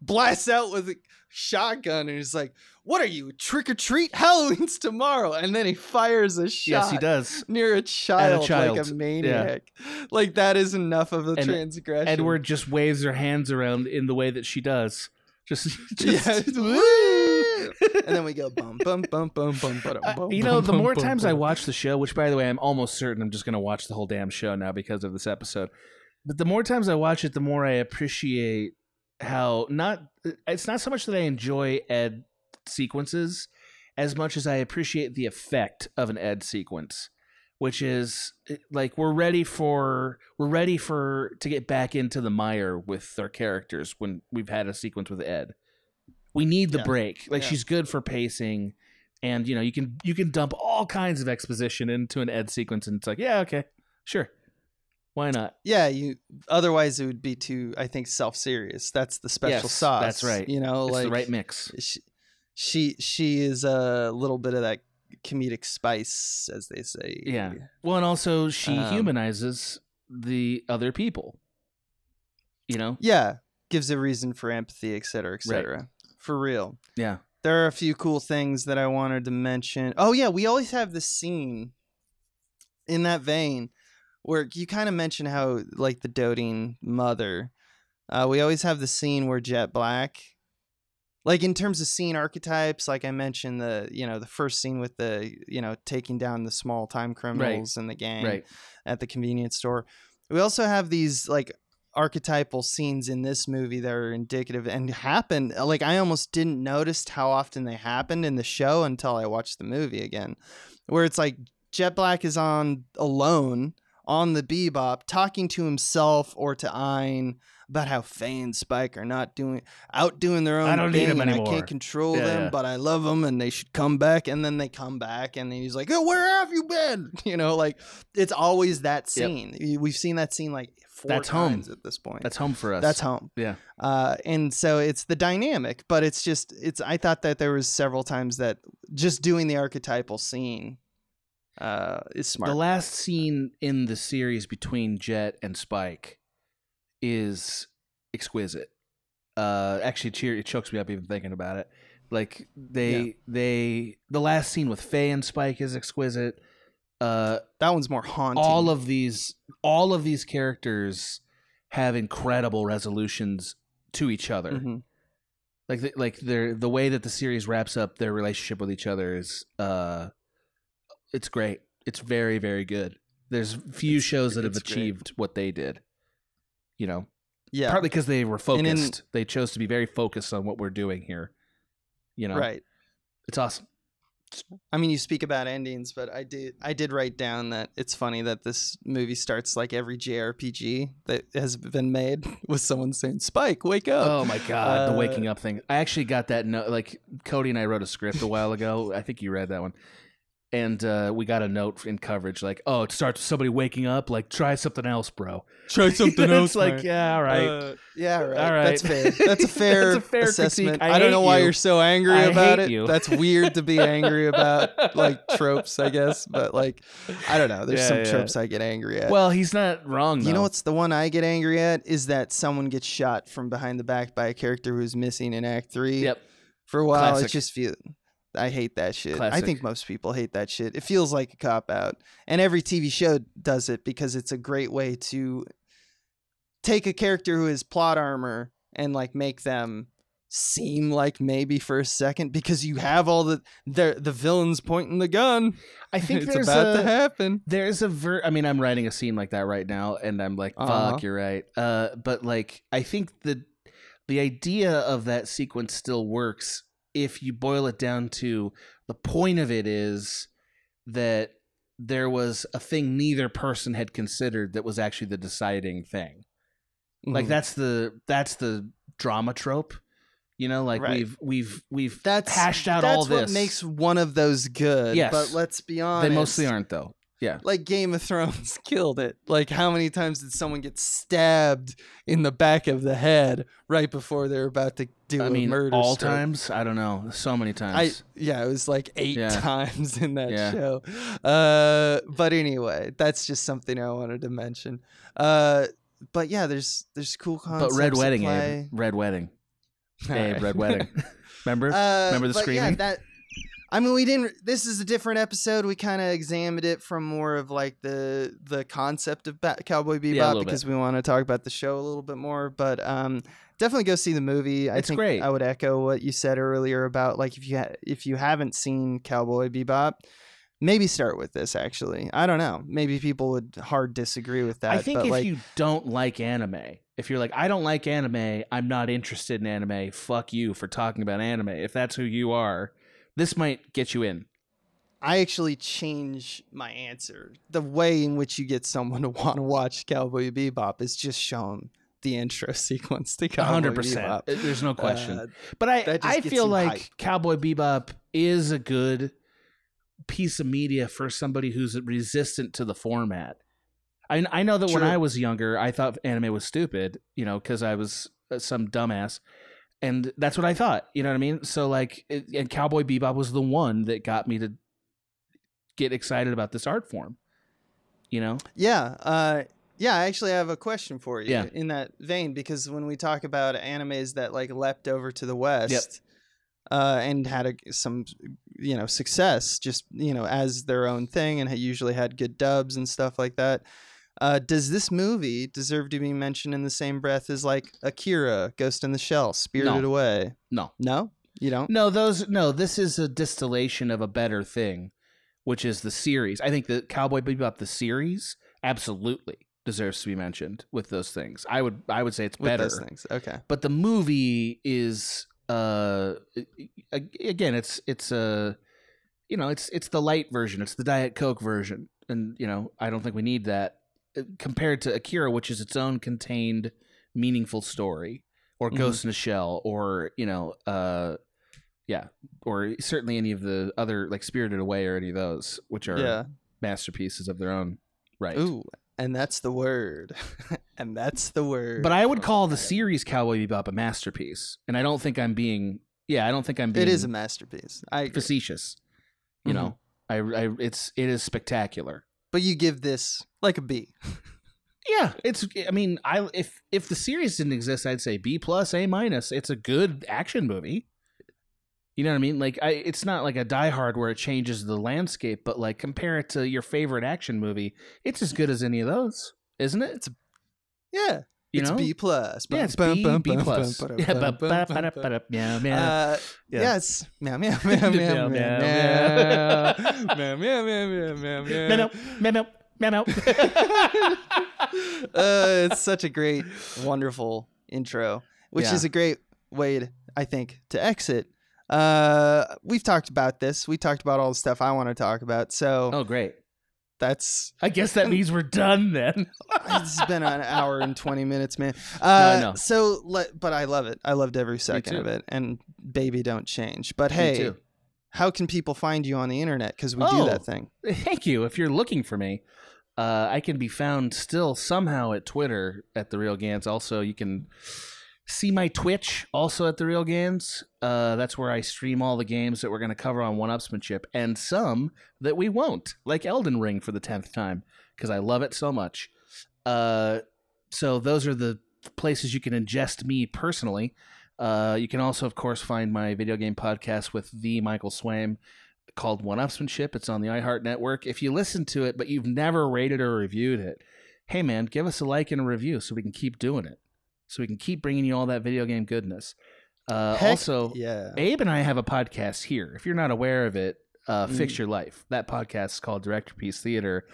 blasts out with a shotgun and he's like, "What are you, trick or treat? Halloween's tomorrow!" And then he fires a shot yes, he does. near a child, like child. a maniac. Like that is enough of a And transgression. Edward just waves her hands around in the way that she does. Just, just yeah, woo! and then we go bum bum bum bum bum bum. Uh, you know, the more times I watch the show, which by the way, I'm almost certain I'm just going to watch the whole damn show now because of this episode. But the more times I watch it, the more I appreciate how not. It's not so much that I enjoy Ed sequences as much as I appreciate the effect of an Ed sequence, which is eh, like we're ready for we're ready for to get back into the mire with our characters when we've had a sequence with Ed. We need the Yeah. break. Like Yeah. she's good for pacing, and you know you can you can dump all kinds of exposition into an Ed sequence, and it's like yeah, okay, sure, why not? Yeah, you. Otherwise, it would be too. I think self-serious. That's the special Yes, sauce. that's right. You know, It's like the right mix. she, she she is a little bit of that comedic spice, as they say. Yeah. Well, and also she Um, humanizes the other people. You know? Yeah, gives a reason for empathy, et cetera, et Right. For real. Yeah. There are a few cool things that I wanted to mention. Oh yeah, we always have this scene in that vein where you kind of mention how like the doting mother. Uh, we always have the scene where Jet Black, like in terms of scene archetypes, like I mentioned the you know the first scene with the you know taking down the small time criminals and the gang Right. at the convenience store. We also have these like archetypal scenes in this movie that are indicative and happen uh, like I almost didn't notice how often they happened in the show until I watched the movie again. Where it's like Jet Black is on alone on the bebop talking to himself or to Ein about how Faye and Spike are not doing out doing their own I don't need them and I can't control Yeah, them, yeah. but I love them and they should come back. And then they come back and he's like, oh, "Where have you been?" You know, like it's always that scene. We- We've seen that scene like four That's home. times at this point. That's home for us. That's home. Yeah. Uh, and so it's the dynamic, but it's just it's. I thought that there was several times that just doing the archetypal scene uh, is smart. The last scene in the series between Jet and Spike is exquisite. Uh, actually, it cheer it chokes me up even thinking about it. Like they Yeah. they the last scene with Faye and Spike is exquisite. Uh, that one's more haunting. all of these all of these characters have incredible resolutions to each other. Mhm. Like the, like their the way that the series wraps up their relationship with each other is uh it's great. It's very very good. There's few It's- shows that have it's great. achieved what they did. You know, yeah, partly because they were And in- focused. they chose to be very focused on what we're doing here. You know, right. It's awesome. I mean, you speak about endings, but I did I did write down that it's funny that this movie starts like every JRPG that has been made with someone saying, "Spike, wake up." Oh my god, the Uh, waking up thing. I actually got that note. Like Cody and I wrote a script a while ago. I think you read that one. And uh, we got a note in coverage like, "Oh, it starts with somebody waking up. Like, try something else, bro." Try something else. it's like, man. yeah, all right. Uh, yeah, right. All right. That's fair. That's a fair, That's a fair assessment. I I, don't know why you. you're so angry I about hate it. you. That's weird to be angry about, like tropes, I guess. But like, I don't know. There's Yeah, some yeah. tropes I get angry at. well, he's not wrong. you know what's the one I get angry at is that someone gets shot from behind the back by a character who's missing in Act Three. Yep. For a while, Classic. it just feels. I hate that shit. I think most people hate that shit. It feels like a cop out, and every TV show does it because it's a great way to take a character who is plot armor and like make them seem like maybe for a second because you have all the the the villains pointing the gun. I think it's there's about a, to happen. There's a ver. I mean, I'm writing a scene like that right now, and I'm like, "Fuck, Uh-huh. you're right." Uh, but like, I think the the idea of that sequence still works if you boil it down to the point of it is that there was a thing neither person had considered that was actually the deciding thing. Like Mhm. that's the that's the drama trope. You know, like Right. we've we've we've that's hashed out that's all this. What makes one of those good. Yes. but let's be honest, they mostly aren't though. Yeah. like Game of Thrones killed it. Like how many times did someone get stabbed in the back of the head right before they're about to do I a mean, murder? all stroke? times. I don't know. So many times. I yeah, it was like eight Yeah. times in that Yeah. show. Uh, but anyway, that's just something I wanted to mention. Uh, but yeah, there's there's cool but. Red Wedding. Abe. Red Wedding. Abe, right. Red Wedding. Remember? Uh, Remember the but screaming? Yeah, that. I mean, we didn't. This is a different episode. We kind of examined it from more of like the the concept of Bat- Cowboy Bebop Yeah, because we want to talk about the show a little bit more. But um, definitely go see the movie. I It's think great. I would echo what you said earlier about like if you ha- if you haven't seen Cowboy Bebop. Maybe start with this. Actually, I don't know. Maybe people would hard disagree with that. I think if like, you don't like anime, if you're like, I don't like anime, I'm not interested in anime, fuck you for talking about anime. If that's who you are, this might get you in. I actually change my answer. The way in which you get someone to want to watch Cowboy Bebop is just show them the intro sequence to Cowboy hundred percent. Bebop. There's no question. Uh, but I I feel like. Cowboy Bebop is a good piece of media for somebody who's resistant to the format. I I know that when I was younger, I thought anime was stupid, you know, because I was uh, some dumbass, and that's what I thought. You know what I mean? So like, it, and Cowboy Bebop was the one that got me to get excited about this art form. You know? Yeah, uh, yeah. I actually have a question for you Yeah. in that vein because when we talk about animes that like leapt over to the west uh, and had a, some, you know, success, just you know, as their own thing, and had usually had good dubs and stuff like that. Uh, does this movie deserve to be mentioned in the same breath as like Akira, Ghost in the Shell, Spirited No. Away? No. No, you don't. No, those no. This is a distillation of a better thing, which is the series. I think the Cowboy Bebop the series absolutely deserves to be mentioned with those things. I would I would say it's With better, those things, okay. but the movie is uh again it's it's a you know it's it's the light version. It's the Diet Coke version, and you know I don't think we need that compared to Akira, which is its own contained meaningful story, or Mhm. Ghost in a Shell, or you know uh yeah, or certainly any of the other like Spirited Away or any of those, which are Yeah. masterpieces of their own right. Ooh, and that's the word. and that's the word. But I would call the series Cowboy Bebop a masterpiece, and I don't think I'm being yeah, I don't think I'm being It is a masterpiece. I agree. facetious. You Mhm. know, I, I it's it is spectacular. But you give this like a B. Yeah, it's. I mean, I if if the series didn't exist, I'd say B plus, A minus. It's a good action movie. You know what I mean? Like, I it's not like a Die Hard where it changes the landscape, but like compare it to your favorite action movie, it's as good as any of those, isn't it? It's Yeah. You it's know? B plus. Yeah, it's B, B plus. Yeah. Yes. Meow meow meow meow meow Meow, meow meow, meow meow meow meow meow Meow, meow. meow, meow, meow, meow. uh, it's such a great, wonderful intro, which Yeah. is a great way, to, I think, to exit. Uh, we've talked about this. We talked about all the stuff I want to talk about. So Oh, great. That's I guess that means we're done then. it's been an hour and 20 minutes man uh I know. so let but i love it i loved every second of it and baby don't change but hey how can people find you on the internet because we do Oh. that thing Thank you. If you're looking for me, uh, I can be found still somehow at Twitter at the Real Ganz. Also, you can see my Twitch also at the Real Ganz. Uh, that's where I stream all the games that we're going to cover on One Upsmanship, and some that we won't, like Elden Ring for the tenth time because I love it so much. Uh, so those are the places you can ingest me personally. Uh, you can also, of course, find my video game podcast with the Michael Swaim called One Upsmanship. It's on the iHeart Network. If you listen to it, but you've never rated or reviewed it, hey man, give us a like and a review so we can keep doing it. So we can keep bringing you all that video game goodness. Uh, Heck also, yeah Abe and I have a podcast here. If you're not aware of it, uh, Mm. Fix Your Life. That podcast is called Director Piece Theater.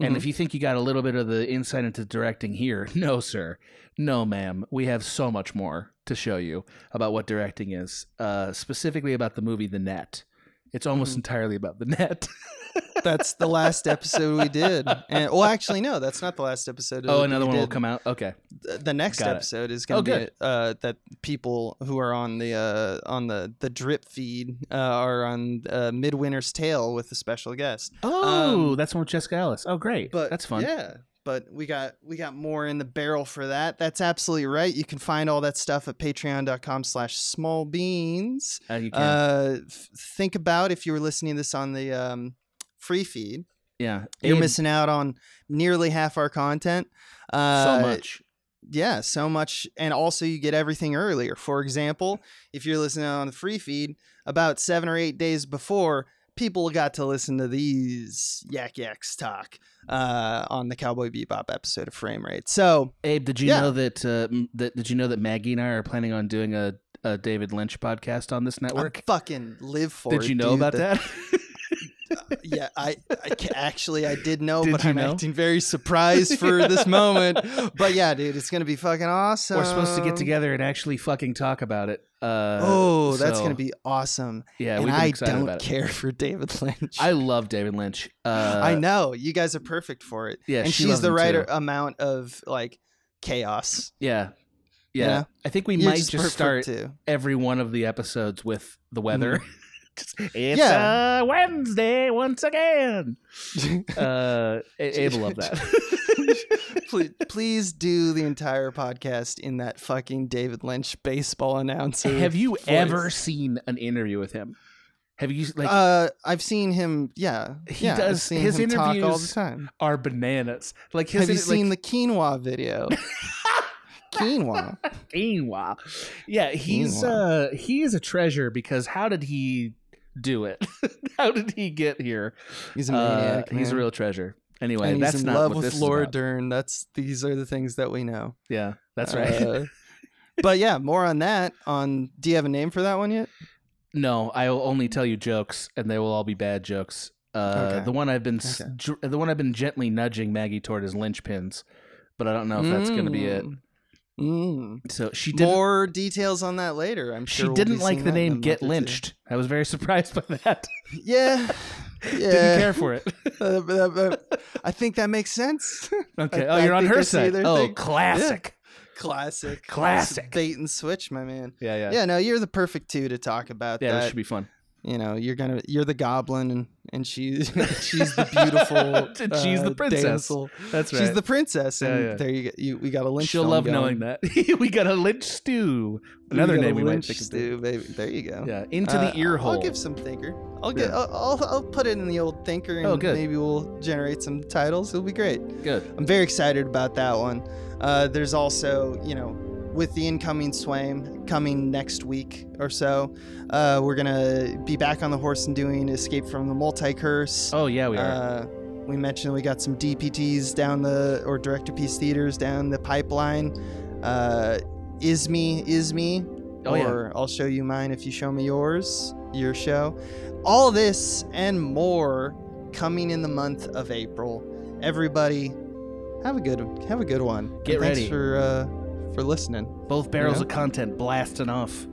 And Mhm. if you think you got a little bit of the insight into directing here, no, sir. No, ma'am. We have so much more to show you about what directing is, uh, specifically about the movie The Net. It's almost Mhm. entirely about the net. That's the last episode we did and well actually no that's not the last episode oh, another one will come out. Okay. Th- the next Got episode is Oh, going to be good. uh, that people who are on the uh, on the the drip feed uh, are on uh, Midwinter's Tale with a special guest. Oh, Um, that's one with Jessica Ellis. Oh, great. But that's fun. Yeah, but we got we got more in the barrel for that. That's absolutely right. You can find all that stuff at patreon.com slash small beans. Uh. Uh, f- think about if you were listening to this on the um, free feed, yeah. you're Abe, missing out on nearly half our content. Uh, so much. yeah, so much. And also, you get everything earlier. For example, if you're listening on the free feed, about seven or eight days before, people got to listen to these yak yaks talk uh, on the Cowboy Bebop episode of Frame Rate. So, Abe, did you yeah. know that, uh, that? Did you know that Maggie and I are planning on doing a, a David Lynch podcast on this I network? fucking live for it. Did you know dude. about that? yeah, I, I actually I did know, Did but I'm know? acting very surprised for this moment. But yeah, dude, it's gonna be fucking awesome. We're supposed to get together and actually fucking talk about it. Uh, Oh, that's gonna be awesome. yeah. and I don't care for David Lynch. I love David Lynch. Uh, I know you guys are perfect for it. Yeah, and she she's the right too. amount of like chaos. Yeah. Yeah. Yeah. I think we You're might just, perfect start too. every one of the episodes with the weather. Just, it's Yeah. uh, Wednesday once again. Uh, Abe love that. please, please do the entire podcast in that fucking David Lynch baseball announcer. Have you voice. ever seen an interview with him? Have you like uh, I've seen him. Yeah, He yeah, does- seen his talk all the time. are bananas? Like his Have you seen like, the quinoa video? quinoa. quinoa? Yeah, he's Quinoa. uh he is a treasure because how did he do it? how did he get here? He's a Uh, he's a real treasure. Anyway, and that's he's in not love with this Laura. Dern. That's these are the things that we know. Yeah, that's right. Uh, but yeah, more on that. On do you have a name for that one yet? No, I will only tell you jokes, and they will all be bad jokes. Uh, Okay. The one I've been Okay. the one I've been gently nudging Maggie toward is linchpins, but I don't know if that's going to be it. Mm. So she didn't. More details on that later. I'm she sure we'll didn't like the that in a name "Get. Lynched." I was very surprised by that. Yeah, yeah. Didn't care for it. Uh, but, uh, I think that makes sense. Okay. I- oh, I you're on her side. Oh, thing. classic. Classic, Classic. bait and switch, my man. Yeah, yeah, Yeah, no, you're the perfect two to talk about Yeah, that. should be fun. You know, you're gonna you're the goblin and and she's she's the beautiful she's the uh, princess. damsel. That's right. She's the princess, and Yeah, yeah. there you go. You, we got a lynch. She'll love going. knowing that. we got a lynch stew. Another name we might lynch think of. stew, baby. There you go. Yeah, into Uh, the ear hole. I'll give some thinker. I'll get. Yeah. I'll, I'll I'll put it in the old thinker, and Oh, good. maybe we'll generate some titles. It'll be great. Good. I'm very excited about that one. Uh, there's also, you know, with the incoming Swaim coming next week or so, uh, we're gonna be back on the horse and doing Escape from the Multi Curse. Oh yeah, we are. Uh, we mentioned we got some DPTs down the or director piece theaters down the pipeline. Uh, Isme, Isme, Oh, yeah. or I'll show you mine if you show me yours. Your show. All this and more coming in the month of April. Everybody, have a good have a good one. And Get thanks ready. for uh, for listening. Both barrels know? of content blasting off.